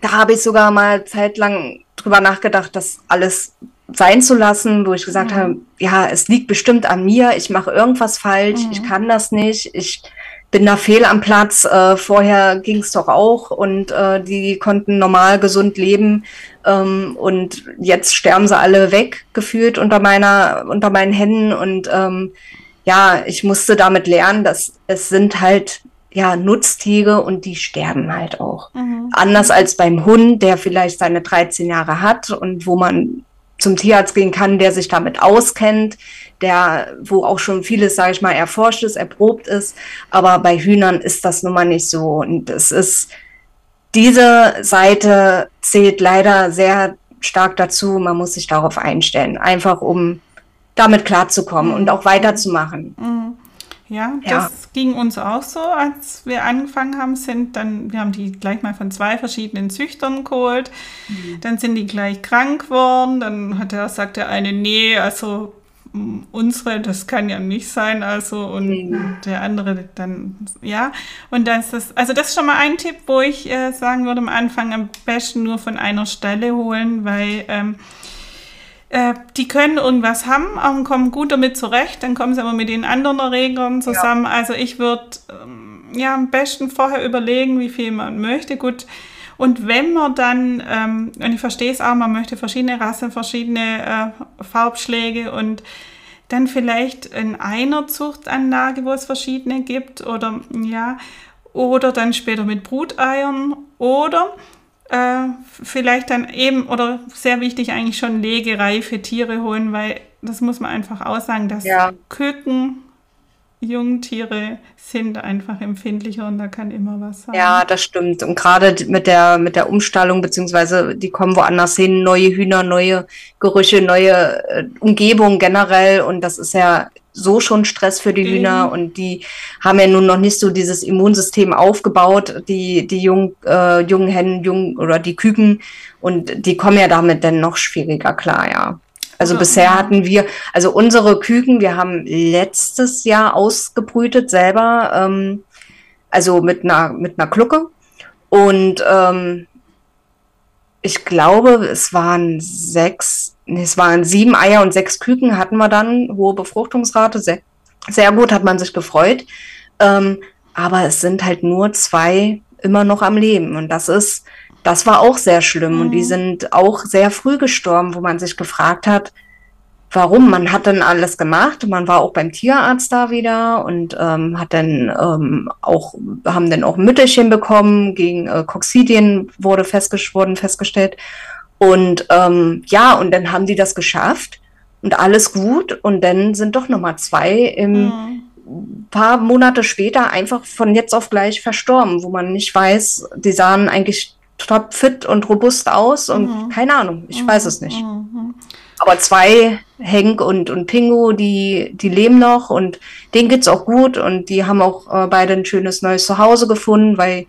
Da habe ich sogar mal zeitlang drüber nachgedacht, das alles sein zu lassen, wo ich gesagt mhm. habe, ja, es liegt bestimmt an mir, ich mache irgendwas falsch, mhm. ich kann das nicht, ich bin da fehl am Platz. Äh, vorher ging es doch auch und äh, die konnten normal gesund leben ähm, und jetzt sterben sie alle weg gefühlt unter meiner unter meinen Händen und ähm, ja, ich musste damit lernen, dass es sind halt ja, Nutztiere und die sterben halt auch. Mhm. Anders als beim Hund, der vielleicht seine 13 Jahre hat und wo man zum Tierarzt gehen kann, der sich damit auskennt, der, wo auch schon vieles, sage ich mal, erforscht ist, erprobt ist. Aber bei Hühnern ist das nun mal nicht so. Und es ist, diese Seite zählt leider sehr stark dazu. Man muss sich darauf einstellen, einfach um damit klarzukommen mhm. und auch weiterzumachen.
Mhm. Ja, das ja. ging uns auch so, als wir angefangen haben, sind dann, wir haben die gleich mal von zwei verschiedenen Züchtern geholt, mhm. dann sind die gleich krank geworden, dann hat er, sagt der eine, nee, also mm, unsere, das kann ja nicht sein, also und mhm. der andere dann, ja, und das ist, also das ist schon mal ein Tipp, wo ich äh, sagen würde, am Anfang am besten nur von einer Stelle holen, weil ähm, äh, die können irgendwas haben und kommen gut damit zurecht, dann kommen sie aber mit den anderen Erregern zusammen. Ja. Also ich würde ähm, ja am besten vorher überlegen, wie viel man möchte. Gut. Und wenn man dann, ähm, und ich verstehe es auch, man möchte verschiedene Rassen, verschiedene äh, Farbschläge und dann vielleicht in einer Zuchtanlage, wo es verschiedene gibt oder ja, oder dann später mit Bruteiern oder äh, vielleicht dann eben, oder sehr wichtig eigentlich schon legereife Tiere holen, weil das muss man einfach aussagen, dass ja. Küken, Jungtiere sind einfach empfindlicher und da kann immer was sein.
Ja, das stimmt. Und gerade mit der, mit der Umstallung, beziehungsweise die kommen woanders hin, neue Hühner, neue Gerüche, neue äh, Umgebung generell. Und das ist ja so schon Stress für die mhm. Hühner und die haben ja nun noch nicht so dieses Immunsystem aufgebaut, die, die jung, äh, jungen Hennen, jung oder die Küken und die kommen ja damit dann noch schwieriger klar, ja. Also ja. bisher hatten wir, also unsere Küken, wir haben letztes Jahr ausgebrütet selber, ähm, also mit einer, mit einer Glucke und ähm, ich glaube, es waren sechs es waren sieben Eier und sechs Küken hatten wir dann, hohe Befruchtungsrate, sehr, sehr gut, hat man sich gefreut. Ähm, aber es sind halt nur zwei immer noch am Leben. Und das ist, das war auch sehr schlimm. Mhm. Und die mhm. sind auch sehr früh gestorben, wo man sich gefragt hat, warum. Man hat dann alles gemacht. Man war auch beim Tierarzt da wieder und ähm, hat dann ähm, auch, haben dann auch Mütterchen bekommen, gegen äh, Coxidien wurde festgestellt, wurden festgestellt. Und ähm, ja, und dann haben die das geschafft und alles gut. Und dann sind doch nochmal zwei im mhm. paar Monate später einfach von jetzt auf gleich verstorben, wo man nicht weiß, die sahen eigentlich top fit und robust aus und mhm. keine Ahnung, ich mhm. weiß es nicht. Mhm. Aber zwei, Henk und, und Pingu, die, die leben noch und denen geht's auch gut und die haben auch äh, beide ein schönes neues Zuhause gefunden, weil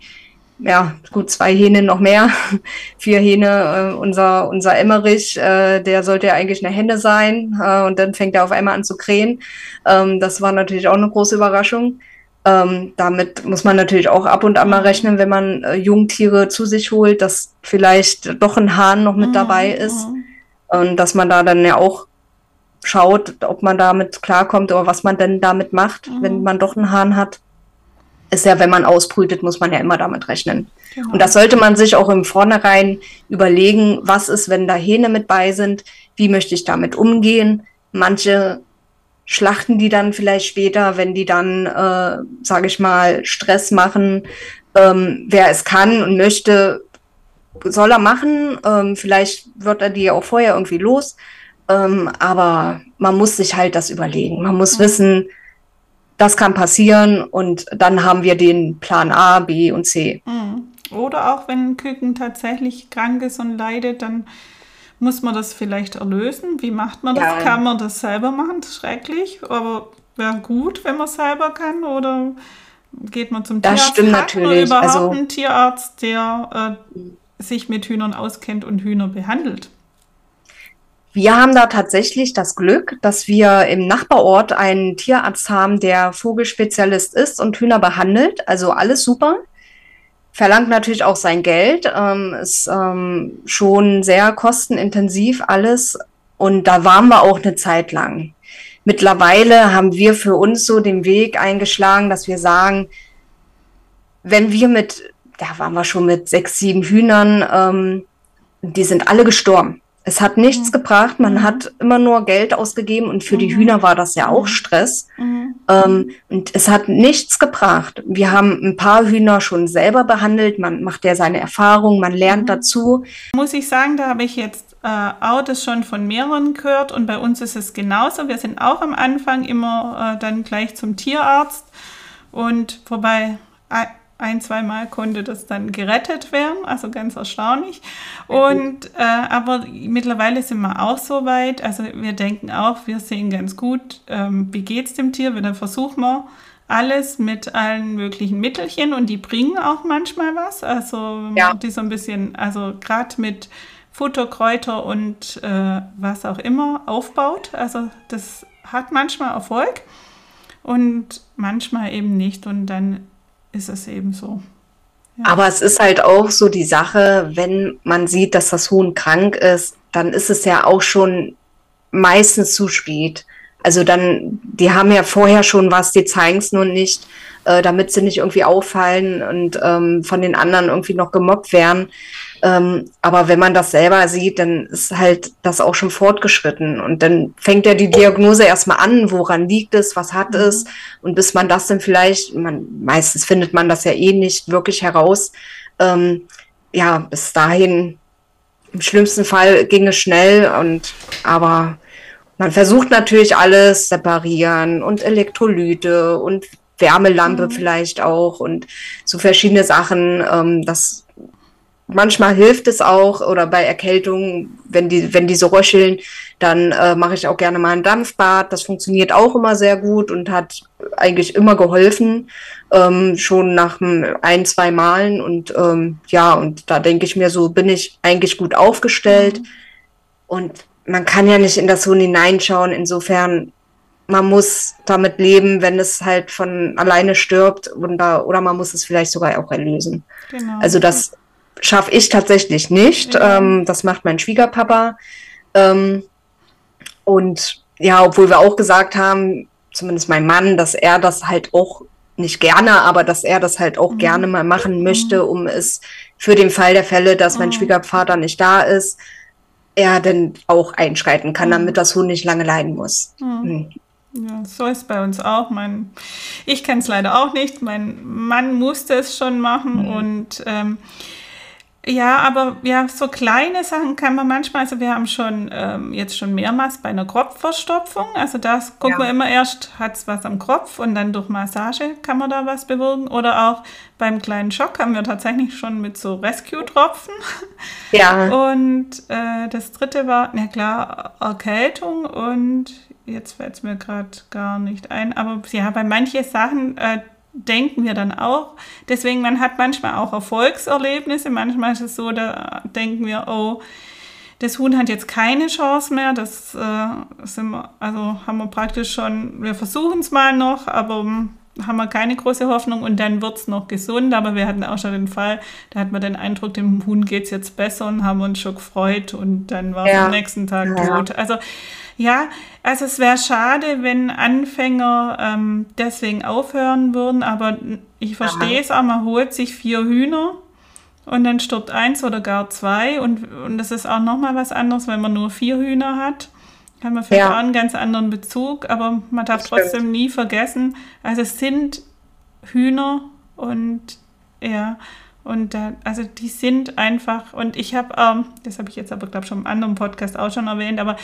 ja, gut, zwei Hähne noch mehr, *laughs* vier Hähne, äh, unser, unser Emmerich, äh, der sollte ja eigentlich eine Henne sein äh, und dann fängt er auf einmal an zu krähen. Ähm, das war natürlich auch eine große Überraschung. Ähm, damit muss man natürlich auch ab und an mal rechnen, wenn man äh, Jungtiere zu sich holt, dass vielleicht doch ein Hahn noch mit mhm, dabei ist mhm. und dass man da dann ja auch schaut, ob man damit klarkommt oder was man denn damit macht, mhm. wenn man doch einen Hahn hat ist ja, wenn man ausbrütet, muss man ja immer damit rechnen. Genau. Und das sollte man sich auch im Vornherein überlegen, was ist, wenn da Hähne mit bei sind, wie möchte ich damit umgehen. Manche schlachten die dann vielleicht später, wenn die dann, äh, sage ich mal, Stress machen. Ähm, wer es kann und möchte, soll er machen. Ähm, vielleicht wird er die auch vorher irgendwie los. Ähm, aber man muss sich halt das überlegen. Man muss mhm. wissen, das kann passieren und dann haben wir den Plan A, B und C.
Mhm. Oder auch wenn ein Küken tatsächlich krank ist und leidet, dann muss man das vielleicht erlösen. Wie macht man das? Ja. Kann man das selber machen? Das ist schrecklich, aber wäre gut, wenn man es selber kann. Oder geht man zum
das
Tierarzt?
Stimmt natürlich. Oder
überhaupt also, einen Tierarzt, der äh, sich mit Hühnern auskennt und Hühner behandelt?
Wir haben da tatsächlich das Glück, dass wir im Nachbarort einen Tierarzt haben, der Vogelspezialist ist und Hühner behandelt. Also alles super. Verlangt natürlich auch sein Geld. Ähm, ist ähm, schon sehr kostenintensiv alles. Und da waren wir auch eine Zeit lang. Mittlerweile haben wir für uns so den Weg eingeschlagen, dass wir sagen, wenn wir mit, da waren wir schon mit sechs, sieben Hühnern, ähm, die sind alle gestorben. Es hat nichts mhm. gebracht, man mhm. hat immer nur Geld ausgegeben und für mhm. die Hühner war das ja auch mhm. Stress. Mhm. Ähm, und es hat nichts gebracht. Wir haben ein paar Hühner schon selber behandelt, man macht ja seine Erfahrungen, man lernt mhm. dazu.
Muss ich sagen, da habe ich jetzt äh, auch das schon von mehreren gehört und bei uns ist es genauso. Wir sind auch am Anfang immer äh, dann gleich zum Tierarzt und wobei ein, zwei Mal konnte das dann gerettet werden, also ganz erstaunlich. Und äh, aber mittlerweile sind wir auch so weit, also wir denken auch, wir sehen ganz gut, ähm, wie geht es dem Tier, dann versuchen wir alles mit allen möglichen Mittelchen und die bringen auch manchmal was, also ja. die so ein bisschen, also gerade mit Futter, Kräuter und äh, was auch immer aufbaut, also das hat manchmal Erfolg und manchmal eben nicht. Und dann ist es eben so.
Ja. Aber es ist halt auch so die Sache, wenn man sieht, dass das Huhn krank ist, dann ist es ja auch schon meistens zu spät. Also dann, die haben ja vorher schon was, die zeigen es nur nicht, äh, damit sie nicht irgendwie auffallen und ähm, von den anderen irgendwie noch gemobbt werden. Ähm, aber wenn man das selber sieht, dann ist halt das auch schon fortgeschritten. Und dann fängt ja die Diagnose erstmal an, woran liegt es, was hat mhm. es. Und bis man das dann vielleicht, man, meistens findet man das ja eh nicht wirklich heraus. Ähm, ja, bis dahin, im schlimmsten Fall ging es schnell und aber man versucht natürlich alles separieren und Elektrolyte und Wärmelampe mhm. vielleicht auch und so verschiedene Sachen. Ähm, das manchmal hilft es auch oder bei Erkältung, wenn die, wenn die so röcheln, dann äh, mache ich auch gerne mal ein Dampfbad. Das funktioniert auch immer sehr gut und hat eigentlich immer geholfen, ähm, schon nach ein, zwei Malen. Und ähm, ja, und da denke ich mir, so bin ich eigentlich gut aufgestellt. Mhm. Und man kann ja nicht in das Huhn hineinschauen. Insofern, man muss damit leben, wenn es halt von alleine stirbt da, oder man muss es vielleicht sogar auch erlösen. Genau. Also das schaffe ich tatsächlich nicht. Ja. Ähm, das macht mein Schwiegerpapa. Ähm, und ja, obwohl wir auch gesagt haben, zumindest mein Mann, dass er das halt auch nicht gerne, aber dass er das halt auch mhm. gerne mal machen mhm. möchte, um es für den Fall der Fälle, dass mein mhm. Schwiegervater nicht da ist, er dann auch einschreiten kann, mhm. damit das Huhn nicht lange leiden muss. Mhm.
mhm. Ja, so ist bei uns auch. Mein, ich kann es leider auch nicht. Mein Mann musste es schon machen und ähm, ja, aber ja, so kleine Sachen kann man manchmal, also wir haben schon ähm, jetzt schon mehrmals bei einer Kropfverstopfung, also das gucken ja. wir immer erst, hat es was am Kopf und dann durch Massage kann man da was bewirken. Oder auch beim kleinen Schock haben wir tatsächlich schon mit so Rescue-Tropfen. *laughs* Ja. Und äh, das dritte war, na klar, Erkältung und jetzt fällt es mir gerade gar nicht ein, aber ja, bei manchen Sachen, äh, denken wir dann auch. Deswegen, man hat manchmal auch Erfolgserlebnisse. Manchmal ist es so, da denken wir, oh, das Huhn hat jetzt keine Chance mehr. Das äh, sind wir, also haben wir praktisch schon, wir versuchen es mal noch, aber haben wir keine große Hoffnung und dann wird es noch gesund. Aber wir hatten auch schon den Fall, da hat man den Eindruck, dem Huhn geht es jetzt besser und haben uns schon gefreut und dann war es ja. am nächsten Tag ja. tot. Also ja, also es wäre schade, wenn Anfänger ähm, deswegen aufhören würden, aber ich verstehe es auch, man holt sich vier Hühner und dann stirbt eins oder gar zwei und, und das ist auch nochmal was anderes, wenn man nur vier Hühner hat. Kann man vielleicht ja. auch einen ganz anderen Bezug, aber man darf das trotzdem stimmt. nie vergessen, also es sind Hühner und ja, und da, also die sind einfach, und ich habe, ähm, das habe ich jetzt aber, glaube ich, schon im anderen Podcast auch schon erwähnt, aber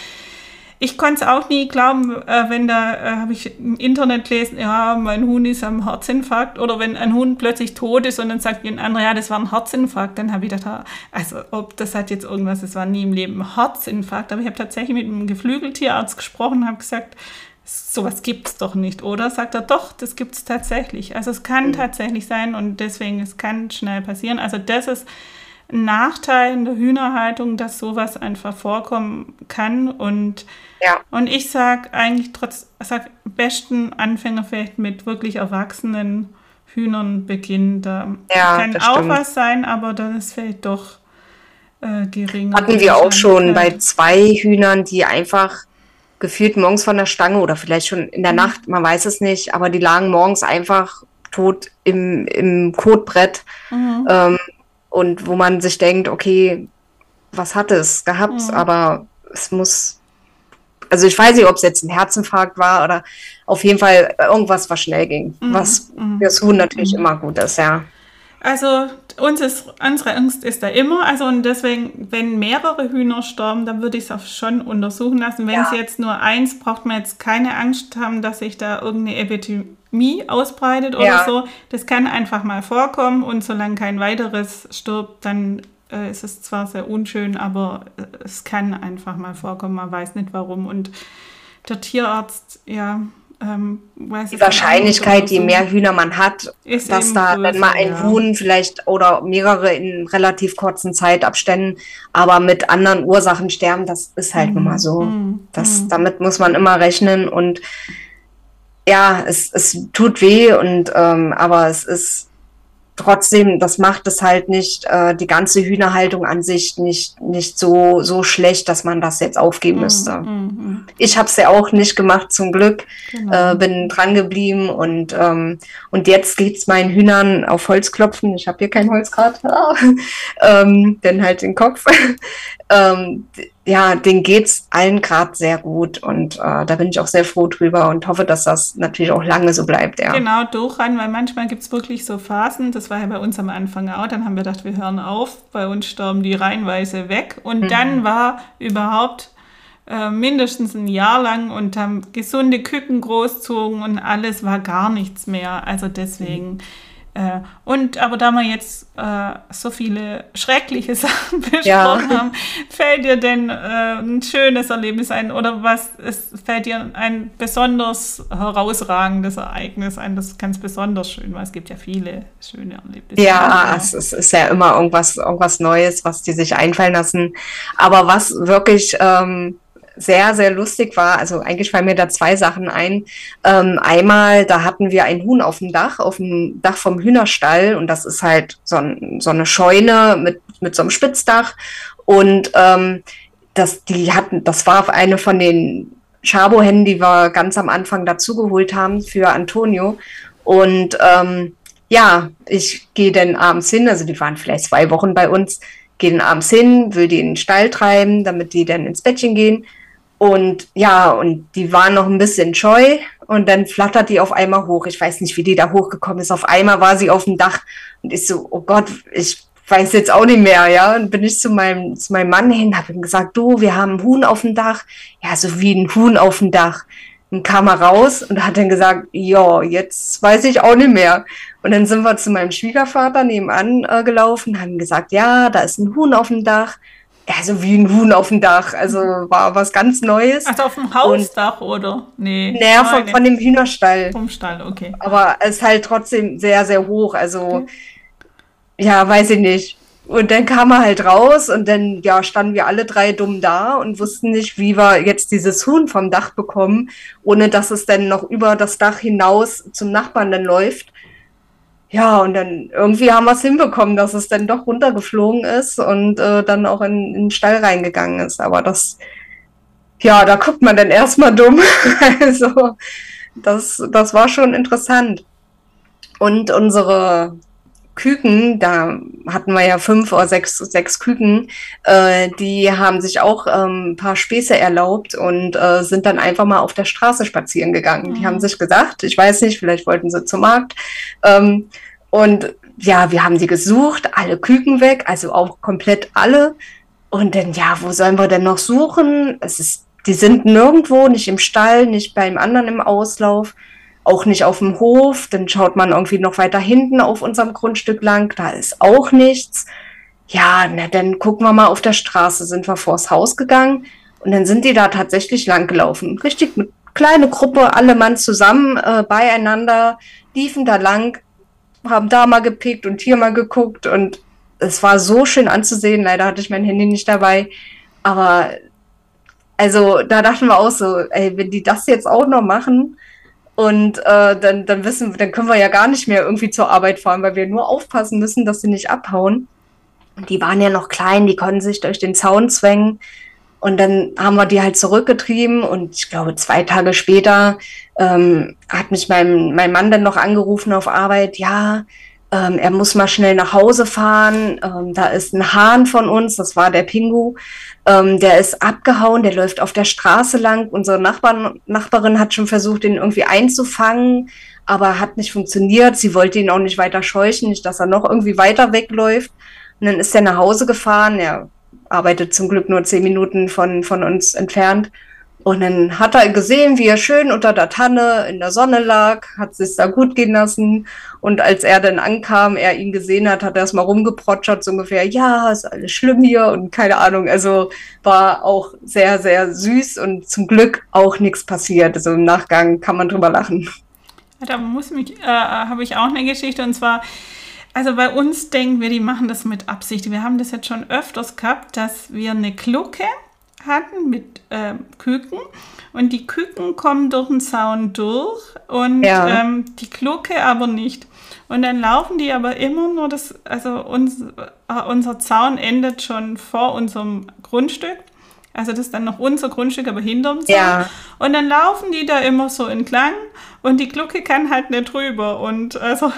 ich konnte es auch nie glauben, äh, wenn da, äh, habe ich im Internet gelesen, ja, mein Huhn ist am Herzinfarkt oder wenn ein Huhn plötzlich tot ist und dann sagt ein anderer, ja, das war ein Herzinfarkt, dann habe ich gedacht, also ob das hat jetzt irgendwas, das war nie im Leben ein Herzinfarkt, aber ich habe tatsächlich mit einem Geflügeltierarzt gesprochen und habe gesagt, sowas gibt es doch nicht, oder? Sagt er, doch, das gibt es tatsächlich. Also es kann mhm. tatsächlich sein und deswegen, es kann schnell passieren. Also das ist Nachteil in der Hühnerhaltung, dass sowas einfach vorkommen kann. Und, ja. und ich sage eigentlich trotz, sag besten Anfänger vielleicht mit wirklich erwachsenen Hühnern beginnen. Da ja, kann auch stimmt. was sein, aber dann ist vielleicht doch äh, geringer.
Hatten wir auch schon bei zwei Hühnern, die einfach gefühlt morgens von der Stange oder vielleicht schon in der mhm. Nacht, man weiß es nicht, aber die lagen morgens einfach tot im, im Kotbrett. Mhm. Ähm, und wo man sich denkt, okay, was hat es gehabt, mhm. aber es muss, also ich weiß nicht, ob es jetzt ein Herzinfarkt war oder auf jeden Fall irgendwas, was schnell ging, mhm. was mhm. fürs Huhn natürlich mhm. immer gut ist, ja.
Also uns ist, unsere Angst ist da immer, also und deswegen, wenn mehrere Hühner sterben, dann würde ich es auch schon untersuchen lassen. Wenn es ja. jetzt nur eins, braucht man jetzt keine Angst haben, dass sich da irgendeine Epidemie ausbreitet oder ja. so. Das kann einfach mal vorkommen und solange kein weiteres stirbt, dann äh, ist es zwar sehr unschön, aber äh, es kann einfach mal vorkommen, man weiß nicht warum. Und der Tierarzt, ja,
ähm, die Wahrscheinlichkeit, je mehr Hühner man hat, dass da größer, dann mal ein ja. Huhn vielleicht oder mehrere in relativ kurzen Zeitabständen, aber mit anderen Ursachen sterben, das ist halt mm, nun mal so. Mm, das, mm. Damit muss man immer rechnen und ja, es, es tut weh und ähm, aber es ist trotzdem, das macht es halt nicht, äh, die ganze Hühnerhaltung an sich nicht, nicht so, so schlecht, dass man das jetzt aufgeben mm, müsste. Mm, mm. Ich habe es ja auch nicht gemacht, zum Glück. Genau. Äh, bin dran geblieben und, ähm, und jetzt geht's meinen Hühnern auf Holz klopfen. Ich habe hier kein Holz gerade, *laughs* ähm, denn halt den Kopf. *laughs* ähm, ja, denen geht's allen gerade sehr gut und äh, da bin ich auch sehr froh drüber und hoffe, dass das natürlich auch lange so bleibt. Ja.
Genau, durchrennen, weil manchmal gibt's wirklich so Phasen, das war ja bei uns am Anfang auch, dann haben wir gedacht, wir hören auf, bei uns sterben die reihenweise weg und mhm. dann war überhaupt äh, mindestens ein Jahr lang und haben gesunde Küken großzogen und alles war gar nichts mehr. Also deswegen. Mhm äh, und aber da wir jetzt äh, so viele schreckliche *laughs* Sachen besprochen ja. haben, fällt dir denn äh, ein schönes Erlebnis ein oder was ist, fällt dir ein besonders herausragendes Ereignis ein, das ganz besonders schön war? Es gibt ja viele schöne Erlebnisse.
Ja, es ist, ist, ja immer irgendwas, irgendwas Neues, was die sich einfallen lassen. Aber was wirklich ähm, sehr, sehr lustig war, also eigentlich fallen mir da zwei Sachen ein. Ähm, einmal, da hatten wir ein Huhn auf dem Dach, auf dem Dach vom Hühnerstall. Und das ist halt so, ein, so eine Scheune mit, mit so einem Spitzdach. Und ähm, das, die hatten, das war eine von den Chabo-Hennen, die wir ganz am Anfang dazugeholt haben für Antonio. Und ähm, ja, ich gehe dann abends hin, also die waren vielleicht zwei Wochen bei uns, gehe dann abends hin, will die in den Stall treiben, damit die dann ins Bettchen gehen. Und ja, und die waren noch ein bisschen scheu und dann flattert die auf einmal hoch. Ich weiß nicht, wie die da hochgekommen ist. Auf einmal war sie auf dem Dach und ich so, oh Gott, ich weiß jetzt auch nicht mehr, ja. Und bin ich zu meinem, zu meinem Mann hin, habe ihm gesagt, du, wir haben ein Huhn auf dem Dach. Ja, so wie ein Huhn auf dem Dach. Und kam er raus und hat dann gesagt, ja, jetzt weiß ich auch nicht mehr. Und dann sind wir zu meinem Schwiegervater nebenan äh, gelaufen, haben gesagt, ja, da ist ein Huhn auf dem Dach ja, so wie ein Huhn auf dem Dach. Also war was ganz Neues.
Also auf dem Hausdach und, oder?
Nee. Naja, von, von dem Hühnerstall.
Vom Stall, okay.
Aber es ist halt trotzdem sehr, sehr hoch. Also, okay. ja, weiß ich nicht. Und dann kam er halt raus und dann, ja, standen wir alle drei dumm da und wussten nicht, wie wir jetzt dieses Huhn vom Dach bekommen, ohne dass es dann noch über das Dach hinaus zum Nachbarn dann läuft. Ja, und dann irgendwie haben wir es hinbekommen, dass es dann doch runtergeflogen ist und äh, dann auch in, in den Stall reingegangen ist. Aber das, ja, da guckt man dann erstmal dumm. *laughs* also, das, das war schon interessant. Und unsere Küken, da hatten wir ja fünf oder sechs, sechs Küken, äh, die haben sich auch ähm, ein paar Späße erlaubt und äh, sind dann einfach mal auf der Straße spazieren gegangen. Mhm. Die haben mhm. sich gesagt, ich weiß nicht, vielleicht wollten sie zum Markt. Ähm, und ja, wir haben sie gesucht, alle Küken weg, also auch komplett alle. Und dann, ja, wo sollen wir denn noch suchen? Es ist, die sind nirgendwo, nicht im Stall, nicht beim anderen im Auslauf auch nicht auf dem Hof. Dann schaut man irgendwie noch weiter hinten auf unserem Grundstück lang, da ist auch nichts. Ja, na, dann gucken wir mal auf der Straße, sind wir vors Haus gegangen und dann sind die da tatsächlich lang gelaufen. Richtig eine kleine Gruppe, alle Mann zusammen, äh, beieinander, liefen da lang, haben da mal gepickt und hier mal geguckt und es war so schön anzusehen. Leider hatte ich mein Handy nicht dabei, aber also da dachten wir auch so, ey, wenn die das jetzt auch noch machen, und äh, dann, dann wissen, dann können wir ja gar nicht mehr irgendwie zur Arbeit fahren, weil wir nur aufpassen müssen, dass sie nicht abhauen. Und die waren ja noch klein, die konnten sich durch den Zaun zwängen. Und dann haben wir die halt zurückgetrieben und ich glaube, zwei Tage später ähm, hat mich mein, mein Mann dann noch angerufen auf Arbeit, ja, ähm, er muss mal schnell nach Hause fahren. Ähm, da ist ein Hahn von uns, das war der Pingu. Ähm, der ist abgehauen, der läuft auf der Straße lang. Unsere Nachbarn, Nachbarin hat schon versucht, ihn irgendwie einzufangen, aber hat nicht funktioniert. Sie wollte ihn auch nicht weiter scheuchen, nicht, dass er noch irgendwie weiter wegläuft. Und dann ist er nach Hause gefahren. Er arbeitet zum Glück nur zehn Minuten von, von uns entfernt. Und dann hat er gesehen, wie er schön unter der Tanne in der Sonne lag, hat sich da gut gehen lassen. Und als er dann ankam, er ihn gesehen hat, hat er erstmal rumgeprotschert, so ungefähr, ja, ist alles schlimm hier und keine Ahnung. Also war auch sehr, sehr süß und zum Glück auch nichts passiert. Also im Nachgang kann man drüber lachen.
Da muss mich, äh, habe ich auch eine Geschichte und zwar, also bei uns denken wir, die machen das mit Absicht. Wir haben das jetzt schon öfters gehabt, dass wir eine Glucke hatten mit äh, Küken und die Küken kommen durch den Zaun durch und ja. ähm, die Glucke aber nicht. Und dann laufen die aber immer nur das, also uns, äh, unser Zaun endet schon vor unserem Grundstück. Also das ist dann noch unser Grundstück, aber hinterm Zaun. Ja. Und dann laufen die da immer so entlang und die Glucke kann halt nicht rüber. Und also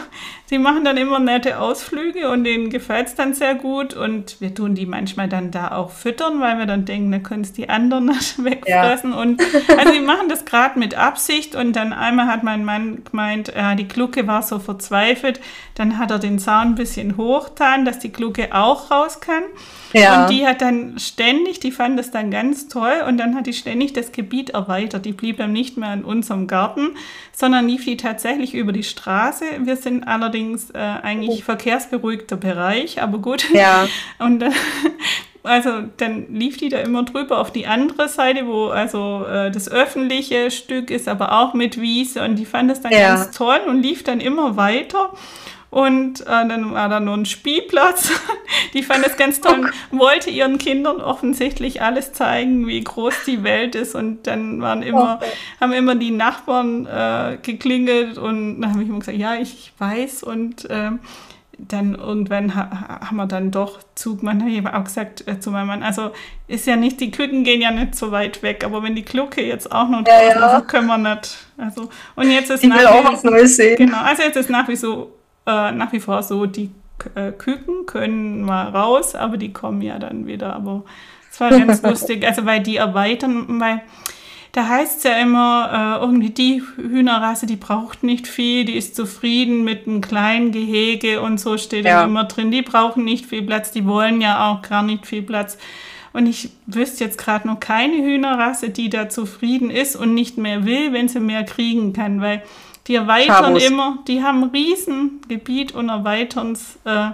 sie machen dann immer nette Ausflüge und denen gefällt es dann sehr gut. Und wir tun die manchmal dann da auch füttern, weil wir dann denken, da können es die anderen *laughs* nicht wegfressen. Ja. Und also sie machen das gerade mit Absicht. Und dann einmal hat mein Mann gemeint, äh, die Glucke war so verzweifelt. Dann hat er den Zaun ein bisschen hochgetan, dass die Glucke auch raus kann. Ja. Und die hat dann ständig, die fand das dann ganz toll und dann hat die ständig das Gebiet erweitert. Die blieb dann nicht mehr in unserem Garten, sondern lief die tatsächlich über die Straße. Wir sind allerdings äh, eigentlich oh. verkehrsberuhigter Bereich, aber gut. Ja. *laughs* Und äh, also dann lief die da immer drüber auf die andere Seite, wo also äh, das öffentliche Stück ist, aber auch mit Wiese und die fand es dann ja. ganz toll und lief dann immer weiter. Und äh, dann war da nur ein Spielplatz. *laughs* die fand es ganz toll und wollte ihren Kindern offensichtlich alles zeigen, wie groß die Welt ist. Und dann waren immer, haben immer die Nachbarn äh, geklingelt und dann habe ich immer gesagt, ja, ich weiß. Und äh, dann irgendwann ha haben wir dann doch Zug. Man hat auch gesagt äh, zu meinem Mann, also ist ja nicht, die Küken gehen ja nicht so weit weg, aber wenn die Glucke jetzt auch noch ja, ja. Also können wir nicht. Also, und jetzt ist
ich will auch was Neues sehen.
Genau, also jetzt ist nach wie so äh, nach wie vor so, die äh, Küken können mal raus, aber die kommen ja dann wieder. Aber es war ganz *laughs* lustig, also weil die erweitern, weil da heißt es ja immer, äh, irgendwie die Hühnerrasse, die braucht nicht viel, die ist zufrieden mit einem kleinen Gehege und so steht ja immer drin, die brauchen nicht viel Platz, die wollen ja auch gar nicht viel Platz. Und ich wüsste jetzt gerade noch keine Hühnerrasse, die da zufrieden ist und nicht mehr will, wenn sie mehr kriegen kann, weil die erweitern Schabos. immer, die haben ein Riesengebiet und erweitern es äh,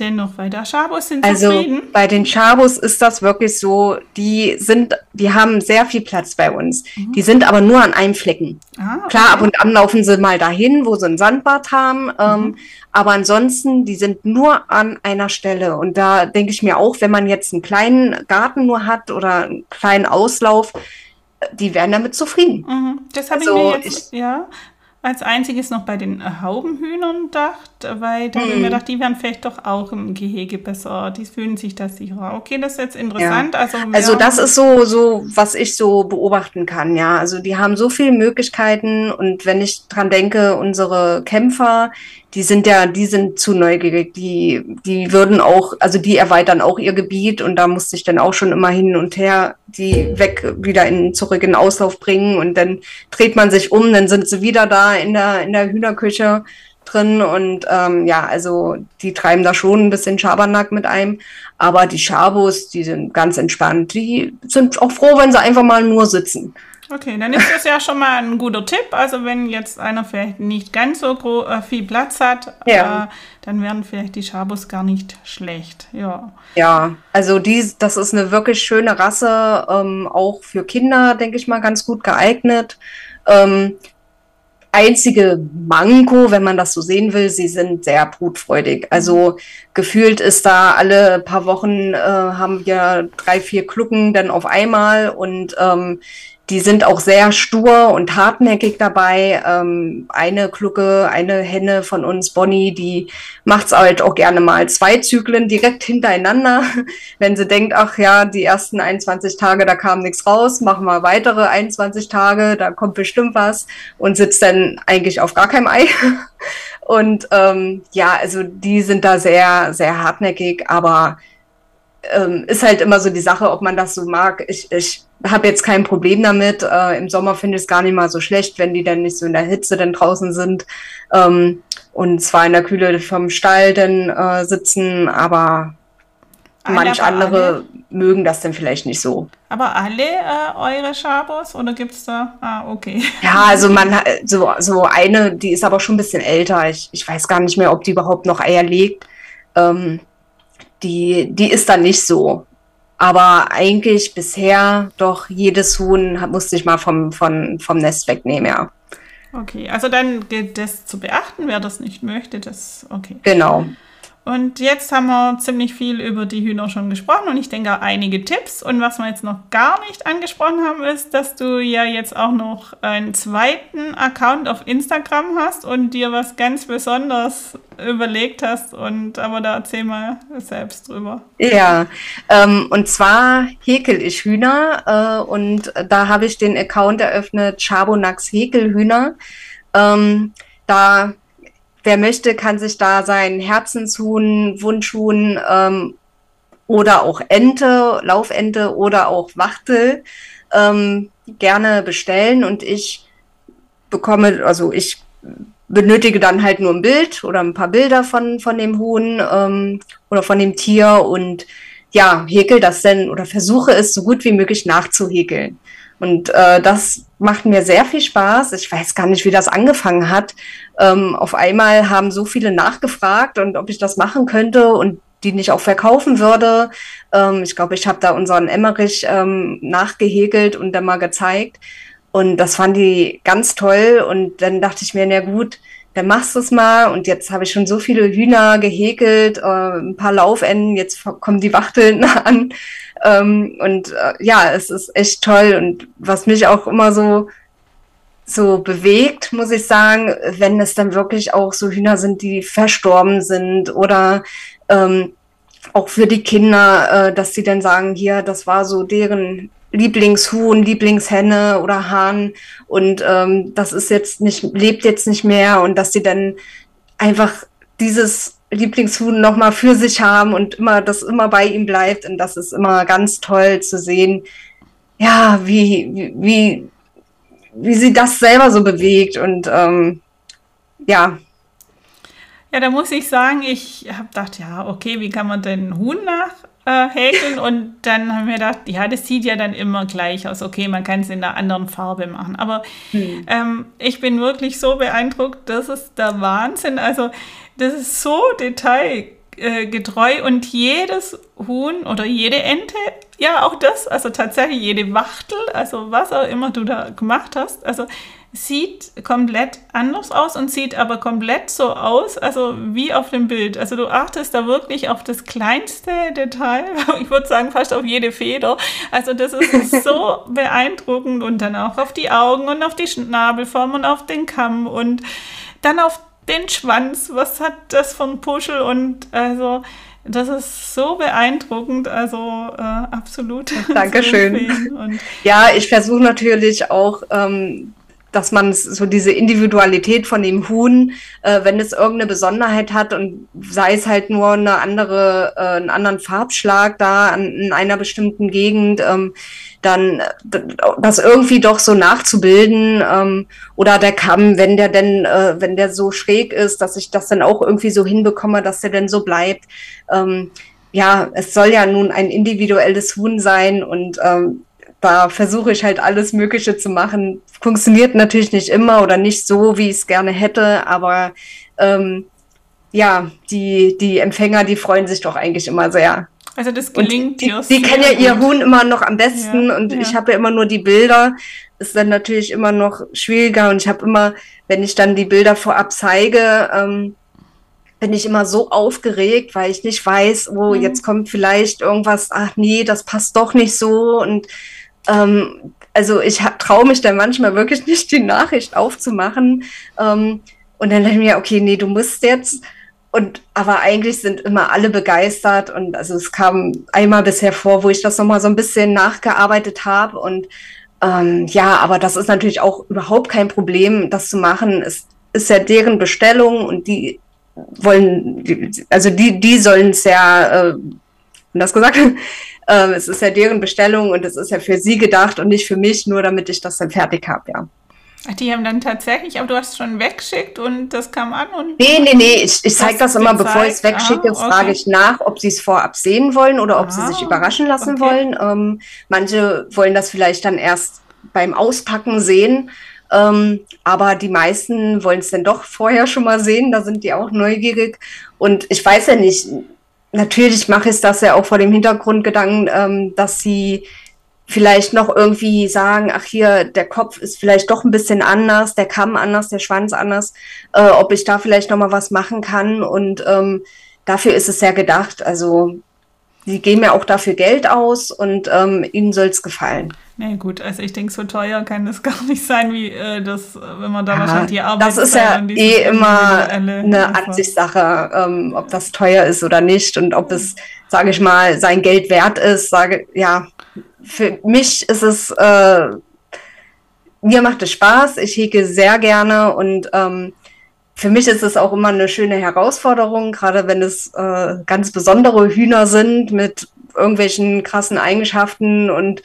dennoch weiter. Schabos sind
also zufrieden. bei den Schabos ist das wirklich so, die sind, die haben sehr viel Platz bei uns. Mhm. Die sind aber nur an einem Flecken. Ah, okay. Klar, ab und an laufen sie mal dahin, wo sie ein Sandbad haben. Ähm, mhm. aber ansonsten, die sind nur an einer Stelle. Und da denke ich mir auch, wenn man jetzt einen kleinen Garten nur hat oder einen kleinen Auslauf, die wären damit zufrieden.
Mhm. Das habe also, ich mir jetzt, ich, ja, als einziges noch bei den Haubenhühnern weil da hm. habe ich mir gedacht, die wären vielleicht doch auch im Gehege besser. Die fühlen sich da sicherer. Okay, das ist jetzt interessant.
Ja. Also, also das ist so, so, was ich so beobachten kann, ja. Also die haben so viele Möglichkeiten und wenn ich dran denke, unsere Kämpfer, die sind ja, die sind zu neugierig. Die, die würden auch, also die erweitern auch ihr Gebiet und da musste ich dann auch schon immer hin und her die weg wieder in, zurück in Auslauf bringen und dann dreht man sich um, dann sind sie wieder da in der, in der Hühnerküche drin und ähm, ja, also die treiben da schon ein bisschen Schabernack mit einem, aber die Schabos, die sind ganz entspannt. Die sind auch froh, wenn sie einfach mal nur sitzen.
Okay, dann ist das ja schon mal ein guter Tipp. Also wenn jetzt einer vielleicht nicht ganz so äh, viel Platz hat, ja. äh, dann werden vielleicht die Schabos gar nicht schlecht. Ja,
ja also die, das ist eine wirklich schöne Rasse, ähm, auch für Kinder, denke ich mal, ganz gut geeignet. Ähm, einzige Manko, wenn man das so sehen will, sie sind sehr brutfreudig. Also gefühlt ist da alle paar Wochen äh, haben wir drei, vier Klucken dann auf einmal und ähm, die sind auch sehr stur und hartnäckig dabei. Ähm, eine Klucke, eine Henne von uns, Bonnie, die macht's halt auch gerne mal zwei Zyklen direkt hintereinander. *laughs* Wenn sie denkt, ach ja, die ersten 21 Tage, da kam nichts raus, machen wir weitere 21 Tage, da kommt bestimmt was und sitzt dann eigentlich auf gar keinem Ei. *laughs* Und ähm, ja, also die sind da sehr, sehr hartnäckig, aber ähm, ist halt immer so die Sache, ob man das so mag. Ich, ich habe jetzt kein Problem damit. Äh, Im Sommer finde ich es gar nicht mal so schlecht, wenn die dann nicht so in der Hitze dann draußen sind ähm, und zwar in der Kühle vom Stall dann äh, sitzen, aber manch andere alle? mögen das dann vielleicht nicht so.
Aber alle äh, eure Schabos oder gibt es da? Ah, okay. *laughs*
Ja, also man so, so eine, die ist aber schon ein bisschen älter. Ich, ich weiß gar nicht mehr, ob die überhaupt noch Eier legt. Ähm, die, die ist dann nicht so. Aber eigentlich bisher doch jedes Huhn musste ich mal vom, vom, vom Nest wegnehmen, ja.
Okay, also dann gilt das zu beachten, wer das nicht möchte, das okay.
Genau.
Und jetzt haben wir ziemlich viel über die Hühner schon gesprochen und ich denke auch einige Tipps. Und was wir jetzt noch gar nicht angesprochen haben, ist, dass du ja jetzt auch noch einen zweiten Account auf Instagram hast und dir was ganz Besonderes überlegt hast. Und aber da erzähl mal selbst drüber.
Ja, ähm, und zwar häkel ich Hühner äh, und da habe ich den Account eröffnet, Chabonax Häkelhühner. Ähm, da wer möchte, kann sich da sein Herzenshuhn, Wunschhuhn ähm, oder auch Ente, Laufente oder auch Wachtel ähm, gerne bestellen und ich bekomme, also ich benötige dann halt nur ein Bild oder ein paar Bilder von, von dem Huhn ähm, oder von dem Tier und ja, häkel das denn oder versuche es so gut wie möglich nachzuhäkeln. Und äh, das macht mir sehr viel Spaß. Ich weiß gar nicht, wie das angefangen hat. Ähm, auf einmal haben so viele nachgefragt und ob ich das machen könnte und die nicht auch verkaufen würde. Ähm, ich glaube, ich habe da unseren Emmerich ähm, nachgehegelt und dann mal gezeigt. Und das fand die ganz toll. Und dann dachte ich mir, na gut, dann machst du es mal. Und jetzt habe ich schon so viele Hühner gehäkelt, äh, ein paar Laufenden, jetzt kommen die Wachteln *laughs* an. Ähm, und äh, ja, es ist echt toll. Und was mich auch immer so so bewegt, muss ich sagen, wenn es dann wirklich auch so Hühner sind, die verstorben sind oder ähm, auch für die Kinder, äh, dass sie dann sagen, hier, das war so deren Lieblingshuhn, Lieblingshenne oder Hahn und ähm, das ist jetzt nicht, lebt jetzt nicht mehr und dass sie dann einfach dieses Lieblingshuhn nochmal für sich haben und immer, das immer bei ihm bleibt und das ist immer ganz toll zu sehen, ja, wie, wie, wie sie das selber so bewegt und ähm, ja.
Ja, da muss ich sagen, ich habe gedacht, ja, okay, wie kann man denn Huhn nachhäkeln? Äh, und dann haben wir gedacht, ja, das sieht ja dann immer gleich aus. Okay, man kann es in einer anderen Farbe machen. Aber hm. ähm, ich bin wirklich so beeindruckt, das ist der Wahnsinn. Also, das ist so detailgetreu und jedes Huhn oder jede Ente ja, auch das, also tatsächlich jede Wachtel, also was auch immer du da gemacht hast, also sieht komplett anders aus und sieht aber komplett so aus, also wie auf dem Bild. Also du achtest da wirklich auf das kleinste Detail, *laughs* ich würde sagen fast auf jede Feder. Also das ist *laughs* so beeindruckend und dann auch auf die Augen und auf die Schnabelform und auf den Kamm und dann auf den Schwanz. Was hat das von Puschel und also das ist so beeindruckend, also äh, absolut.
Dankeschön. *laughs* ja, ich versuche natürlich auch ähm, dass man so diese Individualität von dem Huhn, äh, wenn es irgendeine Besonderheit hat und sei es halt nur eine andere, äh, einen anderen Farbschlag da an, in einer bestimmten Gegend, ähm, dann das irgendwie doch so nachzubilden ähm, oder der Kamm, wenn der denn, äh, wenn der so schräg ist, dass ich das dann auch irgendwie so hinbekomme, dass der denn so bleibt. Ähm, ja, es soll ja nun ein individuelles Huhn sein und ähm, da versuche ich halt alles Mögliche zu machen. Funktioniert natürlich nicht immer oder nicht so, wie ich es gerne hätte, aber ähm, ja, die, die Empfänger, die freuen sich doch eigentlich immer sehr.
Also das gelingt
dir. Die, die kennen ja ihr Huhn immer noch am besten ja, und ja. ich habe ja immer nur die Bilder. Ist dann natürlich immer noch schwieriger und ich habe immer, wenn ich dann die Bilder vorab zeige, ähm, bin ich immer so aufgeregt, weil ich nicht weiß, oh, mhm. jetzt kommt vielleicht irgendwas, ach nee, das passt doch nicht so und ähm, also ich traue mich dann manchmal wirklich nicht, die Nachricht aufzumachen. Ähm, und dann denke ich mir, okay, nee, du musst jetzt. Und aber eigentlich sind immer alle begeistert. Und also es kam einmal bisher vor, wo ich das nochmal so ein bisschen nachgearbeitet habe. Und ähm, ja, aber das ist natürlich auch überhaupt kein Problem, das zu machen. Es ist ja deren Bestellung und die wollen, also die, die sollen es ja, äh, das gesagt, äh, es ist ja deren Bestellung und es ist ja für sie gedacht und nicht für mich, nur damit ich das dann fertig habe, ja.
Ach, die haben dann tatsächlich, aber du hast schon weggeschickt und das kam an und.
Nee, nee, nee, ich, ich zeige das immer, bevor ich es wegschicke, ah, okay. frage ich nach, ob sie es vorab sehen wollen oder ob ah, sie sich überraschen lassen okay. wollen. Ähm, manche wollen das vielleicht dann erst beim Auspacken sehen. Ähm, aber die meisten wollen es dann doch vorher schon mal sehen, da sind die auch neugierig. Und ich weiß ja nicht, natürlich mache ich das ja auch vor dem Hintergrundgedanken, ähm, dass sie vielleicht noch irgendwie sagen, ach hier, der Kopf ist vielleicht doch ein bisschen anders, der Kamm anders, der Schwanz anders, äh, ob ich da vielleicht noch mal was machen kann. Und ähm, dafür ist es ja gedacht. Also sie geben ja auch dafür Geld aus und ähm, ihnen soll es gefallen.
Nee, gut, also ich denke, so teuer kann das *laughs* gar nicht sein, wie äh, das, wenn man da ja, wahrscheinlich die
Arbeit. Das ist ja eh immer eine Ansichtssache, ähm, ob das teuer ist oder nicht und ob es, sage ich mal, sein Geld wert ist. Sage, ja, für mich ist es, äh, mir macht es Spaß, ich hege sehr gerne und ähm, für mich ist es auch immer eine schöne Herausforderung, gerade wenn es äh, ganz besondere Hühner sind mit irgendwelchen krassen Eigenschaften und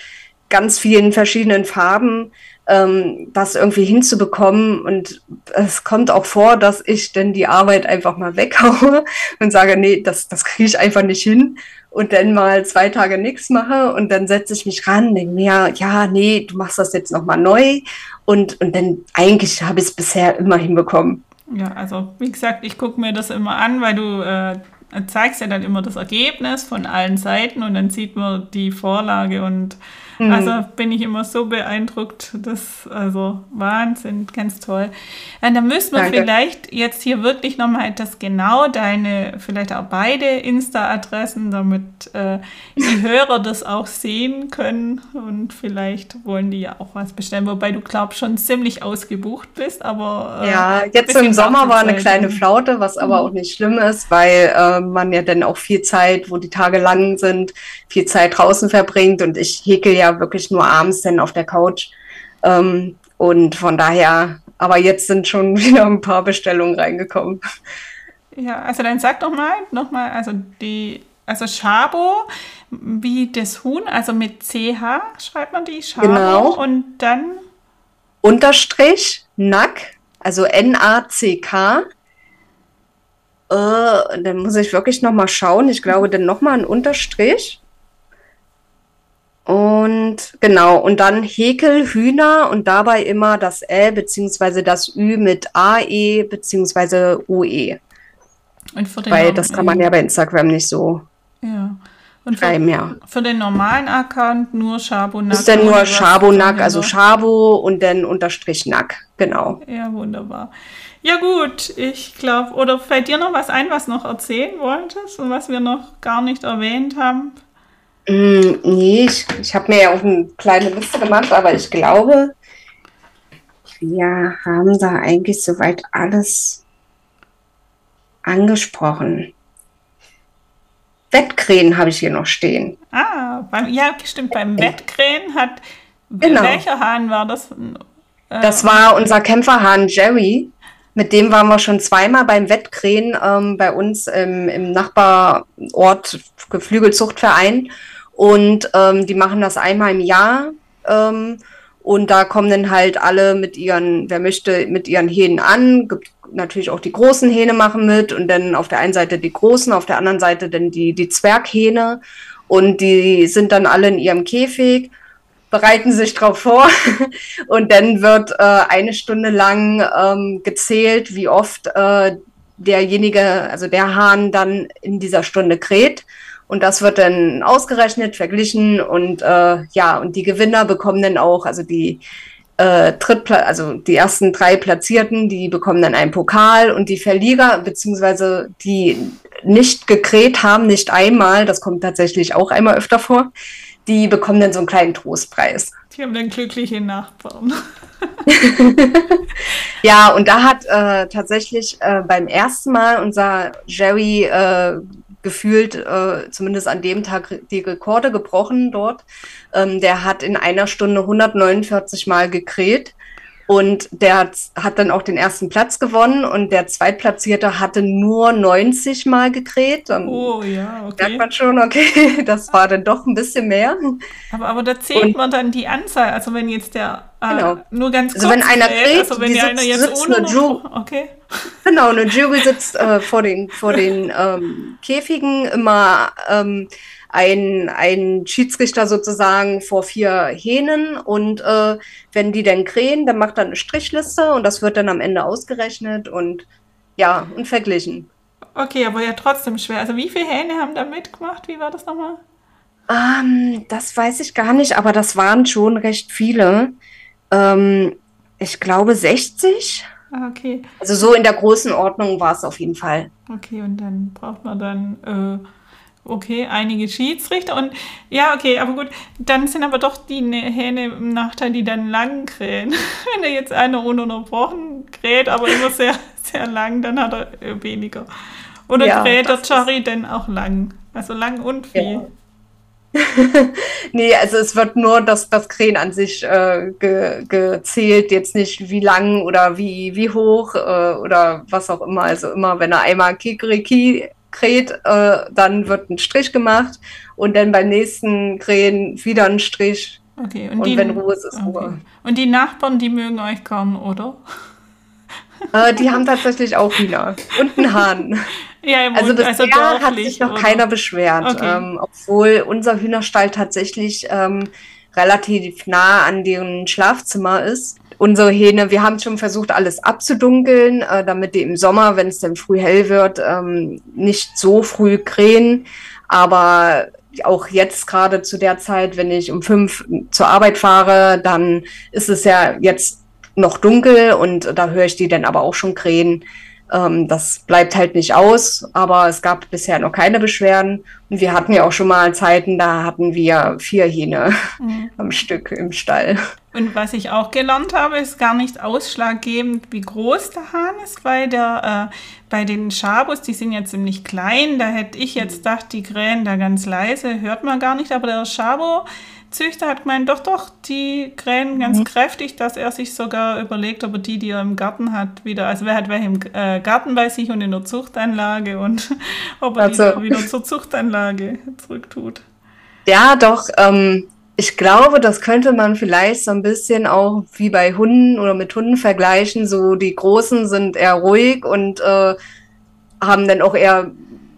ganz vielen verschiedenen Farben, ähm, das irgendwie hinzubekommen. Und es kommt auch vor, dass ich denn die Arbeit einfach mal weghaue *laughs* und sage, nee, das, das kriege ich einfach nicht hin. Und dann mal zwei Tage nichts mache und dann setze ich mich ran, denke mir, ja, nee, du machst das jetzt nochmal neu. Und, und dann eigentlich habe ich es bisher immer hinbekommen.
Ja, also wie gesagt, ich gucke mir das immer an, weil du äh, zeigst ja dann immer das Ergebnis von allen Seiten und dann sieht man die Vorlage und Mhm. Also bin ich immer so beeindruckt. Das also Wahnsinn, ganz toll. Und dann müssen wir Danke. vielleicht jetzt hier wirklich nochmal etwas genau deine, vielleicht auch beide Insta-Adressen, damit äh, die *laughs* Hörer das auch sehen können und vielleicht wollen die ja auch was bestellen, wobei du glaubst schon ziemlich ausgebucht bist, aber
äh, ja, jetzt im Sommer war eine kleine Flaute, was aber mhm. auch nicht schlimm ist, weil äh, man ja dann auch viel Zeit, wo die Tage lang sind, viel Zeit draußen verbringt und ich häkel ja ja wirklich nur abends dann auf der Couch. Ähm, und von daher, aber jetzt sind schon *laughs* wieder ein paar Bestellungen reingekommen.
Ja, also dann sag doch mal, nochmal, also die, also Schabo, wie das Huhn, also mit CH schreibt man die Schabo
genau.
und dann
Unterstrich, Nack, also N-A-C-K. Äh, dann muss ich wirklich nochmal schauen. Ich glaube, dann nochmal ein Unterstrich. Und genau, und dann Häkel Hühner und dabei immer das L bzw. das Ü mit AE bzw. UE. Und für den Weil das kann man ja bei Instagram nicht so
ja. Und für, schreiben, ja. Für den normalen Account nur Schabonack.
Ist dann nur Schabonack, also Schabo und dann Unterstrich Nack, genau.
Ja, wunderbar. Ja gut, ich glaube, oder fällt dir noch was ein, was noch erzählen wolltest und was wir noch gar nicht erwähnt haben?
Mm, nee, ich, ich habe mir ja auch eine kleine Liste gemacht, aber ich glaube, wir haben da eigentlich soweit alles angesprochen. Wettkrähen habe ich hier noch stehen.
Ah, beim, ja, stimmt. Beim Wettkrähen hat. Genau. Welcher Hahn war das?
Äh, das war unser Kämpferhahn Jerry. Mit dem waren wir schon zweimal beim Wettkrähen ähm, bei uns im, im Nachbarort Geflügelzuchtverein. Und ähm, die machen das einmal im Jahr. Ähm, und da kommen dann halt alle mit ihren, wer möchte, mit ihren Hähnen an. Gibt natürlich auch die großen Hähne machen mit und dann auf der einen Seite die großen, auf der anderen Seite dann die, die Zwerghähne. Und die sind dann alle in ihrem Käfig, bereiten sich drauf vor *laughs* und dann wird äh, eine Stunde lang ähm, gezählt, wie oft äh, derjenige, also der Hahn dann in dieser Stunde kräht. Und das wird dann ausgerechnet, verglichen und äh, ja, und die Gewinner bekommen dann auch, also die äh, Drittpla also die ersten drei Platzierten, die bekommen dann einen Pokal und die Verlierer, beziehungsweise die nicht gekräht haben, nicht einmal, das kommt tatsächlich auch einmal öfter vor, die bekommen dann so einen kleinen Trostpreis.
Die haben dann glückliche Nachbarn. *laughs* *laughs*
ja, und da hat äh, tatsächlich äh, beim ersten Mal unser Jerry äh, gefühlt, äh, zumindest an dem Tag, die Rekorde gebrochen dort. Ähm, der hat in einer Stunde 149 Mal gekräht. Und der hat, hat, dann auch den ersten Platz gewonnen und der Zweitplatzierte hatte nur 90 Mal gekräht. Dann
oh ja, okay.
merkt man schon, okay, *laughs* das war dann doch ein bisschen mehr.
Aber, aber da zählt und, man dann die Anzahl. Also wenn jetzt der äh,
genau.
nur ganz kurz
Also wenn einer kräht,
also wenn
die
einer
sitzt,
jetzt
sitzt
ohne
eine Jury,
okay.
Genau, eine Jury *laughs* sitzt äh, vor den, vor den ähm, Käfigen immer ähm, ein, ein Schiedsrichter sozusagen vor vier Hähnen und äh, wenn die dann krähen, dann macht er eine Strichliste und das wird dann am Ende ausgerechnet und ja, und verglichen.
Okay, aber ja trotzdem schwer. Also wie viele Hähne haben da mitgemacht? Wie war das nochmal?
Ähm, das weiß ich gar nicht, aber das waren schon recht viele. Ähm, ich glaube 60.
Ah, okay.
Also so in der großen Ordnung war es auf jeden Fall.
Okay, und dann braucht man dann äh, okay, einige Schiedsrichter und ja, okay, aber gut, dann sind aber doch die ne-, Hähne im Nachteil, die dann lang krähen. *laughs* Wenn da jetzt einer ununterbrochen kräht, aber immer sehr, sehr lang, dann hat er äh, weniger. Oder
Ja,
kräht der Charry denn auch lang? Also lang und viel.
Ja. *laughs* nee, also es wird nur das, das Krähen an sich äh, ge, gezählt, jetzt nicht wie lang oder wie, wie hoch äh, oder was auch immer. Also immer, wenn er einmal Kikeriki kräht, äh, dann wird ein Strich gemacht und dann beim nächsten Krähen wieder ein Strich.
Okay, und,
Und
die,
wenn Ruhe ist, ist
okay.
Ruhe.
Und die Nachbarn, die mögen euch kaum, oder?
Äh, die haben tatsächlich auch Hühner und einen Hahn. *laughs*
Ja,
Also bisher hat
dörflich,
sich noch
oder?
keiner beschwert,
Okay.
ähm, obwohl unser Hühnerstall tatsächlich ähm, relativ nah an deren Schlafzimmer ist. Unsere Hähne, wir haben schon versucht, alles abzudunkeln, äh, damit die im Sommer, wenn es dann früh hell wird, ähm, nicht so früh krähen. Aber auch jetzt gerade zu der Zeit, wenn ich um fünf zur Arbeit fahre, dann ist es ja jetzt noch dunkel und da höre ich die dann aber auch schon krähen. Ähm, das bleibt halt nicht aus, aber es gab bisher noch keine Beschwerden. Und wir hatten ja auch schon mal Zeiten, da hatten wir vier Hähne *laughs*
Mhm.
am Stück im Stall.
Und was ich auch gelernt habe, ist gar nicht ausschlaggebend, wie groß der Hahn ist, weil der äh, bei den Schabos, die sind ja ziemlich klein, da hätte ich jetzt gedacht, die krähen da ganz leise, hört man gar nicht, aber der Schabo-Züchter hat gemeint, doch, doch, die krähen ganz kräftig, dass er sich sogar überlegt, ob er die, die er im Garten hat, wieder, also wer hat welche im äh, Garten bei sich und in der Zuchtanlage und *laughs* ob er
Also.
die wieder zur Zuchtanlage zurücktut.
Ja, doch, ähm, ich glaube, das könnte man vielleicht so ein bisschen auch wie bei Hunden oder mit Hunden vergleichen. So die Großen sind eher ruhig und äh, haben dann auch eher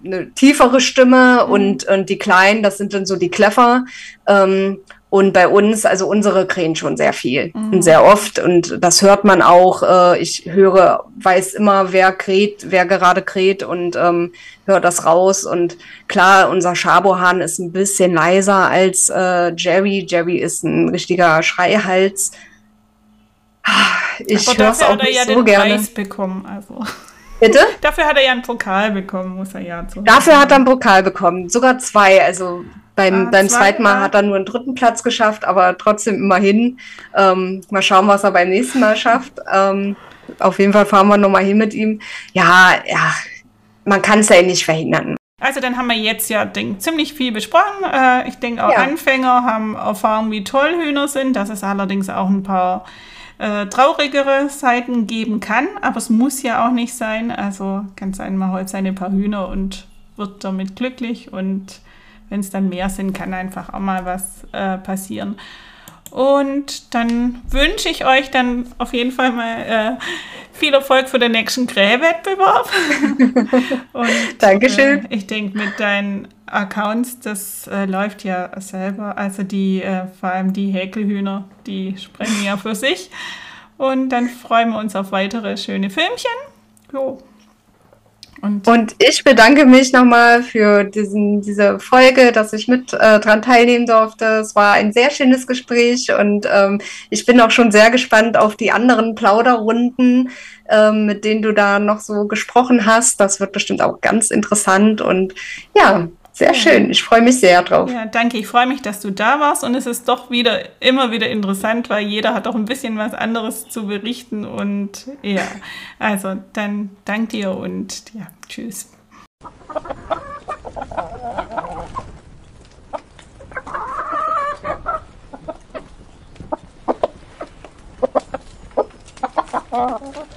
eine tiefere Stimme und, und die Kleinen, das sind dann so die Kleffer. Ähm, und bei uns, also unsere krähen schon sehr viel und sehr oft und das hört man auch. Äh, ich höre, weiß immer, wer kräht, wer gerade kräht und ähm, höre das raus. Und klar, unser Schabohahn ist ein bisschen leiser als äh, Jerry. Jerry ist ein richtiger Schreihals. Ah, Ich höre es auch nicht
ja
so
den
gerne.
Preis bekommen, also.
Bitte?
Dafür hat er ja einen Pokal bekommen, muss er ja zu.
Dafür hat er einen Pokal bekommen, sogar zwei. Also beim,
Ah,
beim
zwei,
zweiten Mal hat er nur einen dritten Platz geschafft, aber trotzdem immerhin. Ähm, mal schauen, was er beim nächsten Mal schafft. Ähm, auf jeden Fall fahren wir nochmal hin mit ihm. Ja, ja, man kann es ja nicht verhindern.
Also dann haben wir jetzt ja denk, ziemlich viel besprochen. Äh, ich denke auch
Ja.
Anfänger haben erfahren, wie toll Hühner sind, dass es allerdings auch ein paar äh, traurigere Seiten geben kann, aber es muss ja auch nicht sein. Also kann sein, man holt seine paar Hühner und wird damit glücklich und wenn es dann mehr sind, kann einfach auch mal was äh, passieren. Und dann wünsche ich euch dann auf jeden Fall mal äh, viel Erfolg für den nächsten Krähwettbewerb. *laughs* Und
Dankeschön.
Äh, ich denke, mit deinen Accounts, das äh, läuft ja selber. Also die, äh, vor allem die Häkelhühner, die sprechen ja für sich. Und dann freuen wir uns auf weitere schöne Filmchen. Jo. Und,
Und ich bedanke mich nochmal für diesen, diese Folge, dass ich mit äh, dran teilnehmen durfte. Es war ein sehr schönes Gespräch und ähm, ich bin auch schon sehr gespannt auf die anderen Plauderrunden, ähm, mit denen du da noch so gesprochen hast. Das wird bestimmt auch ganz interessant und ja, Sehr schön, ich freue mich sehr drauf.
Ja, danke. Ich freue mich, dass du da warst und es ist doch wieder immer wieder interessant, weil jeder hat doch ein bisschen was anderes zu berichten und ja, also dann dank dir und ja, tschüss. *laughs*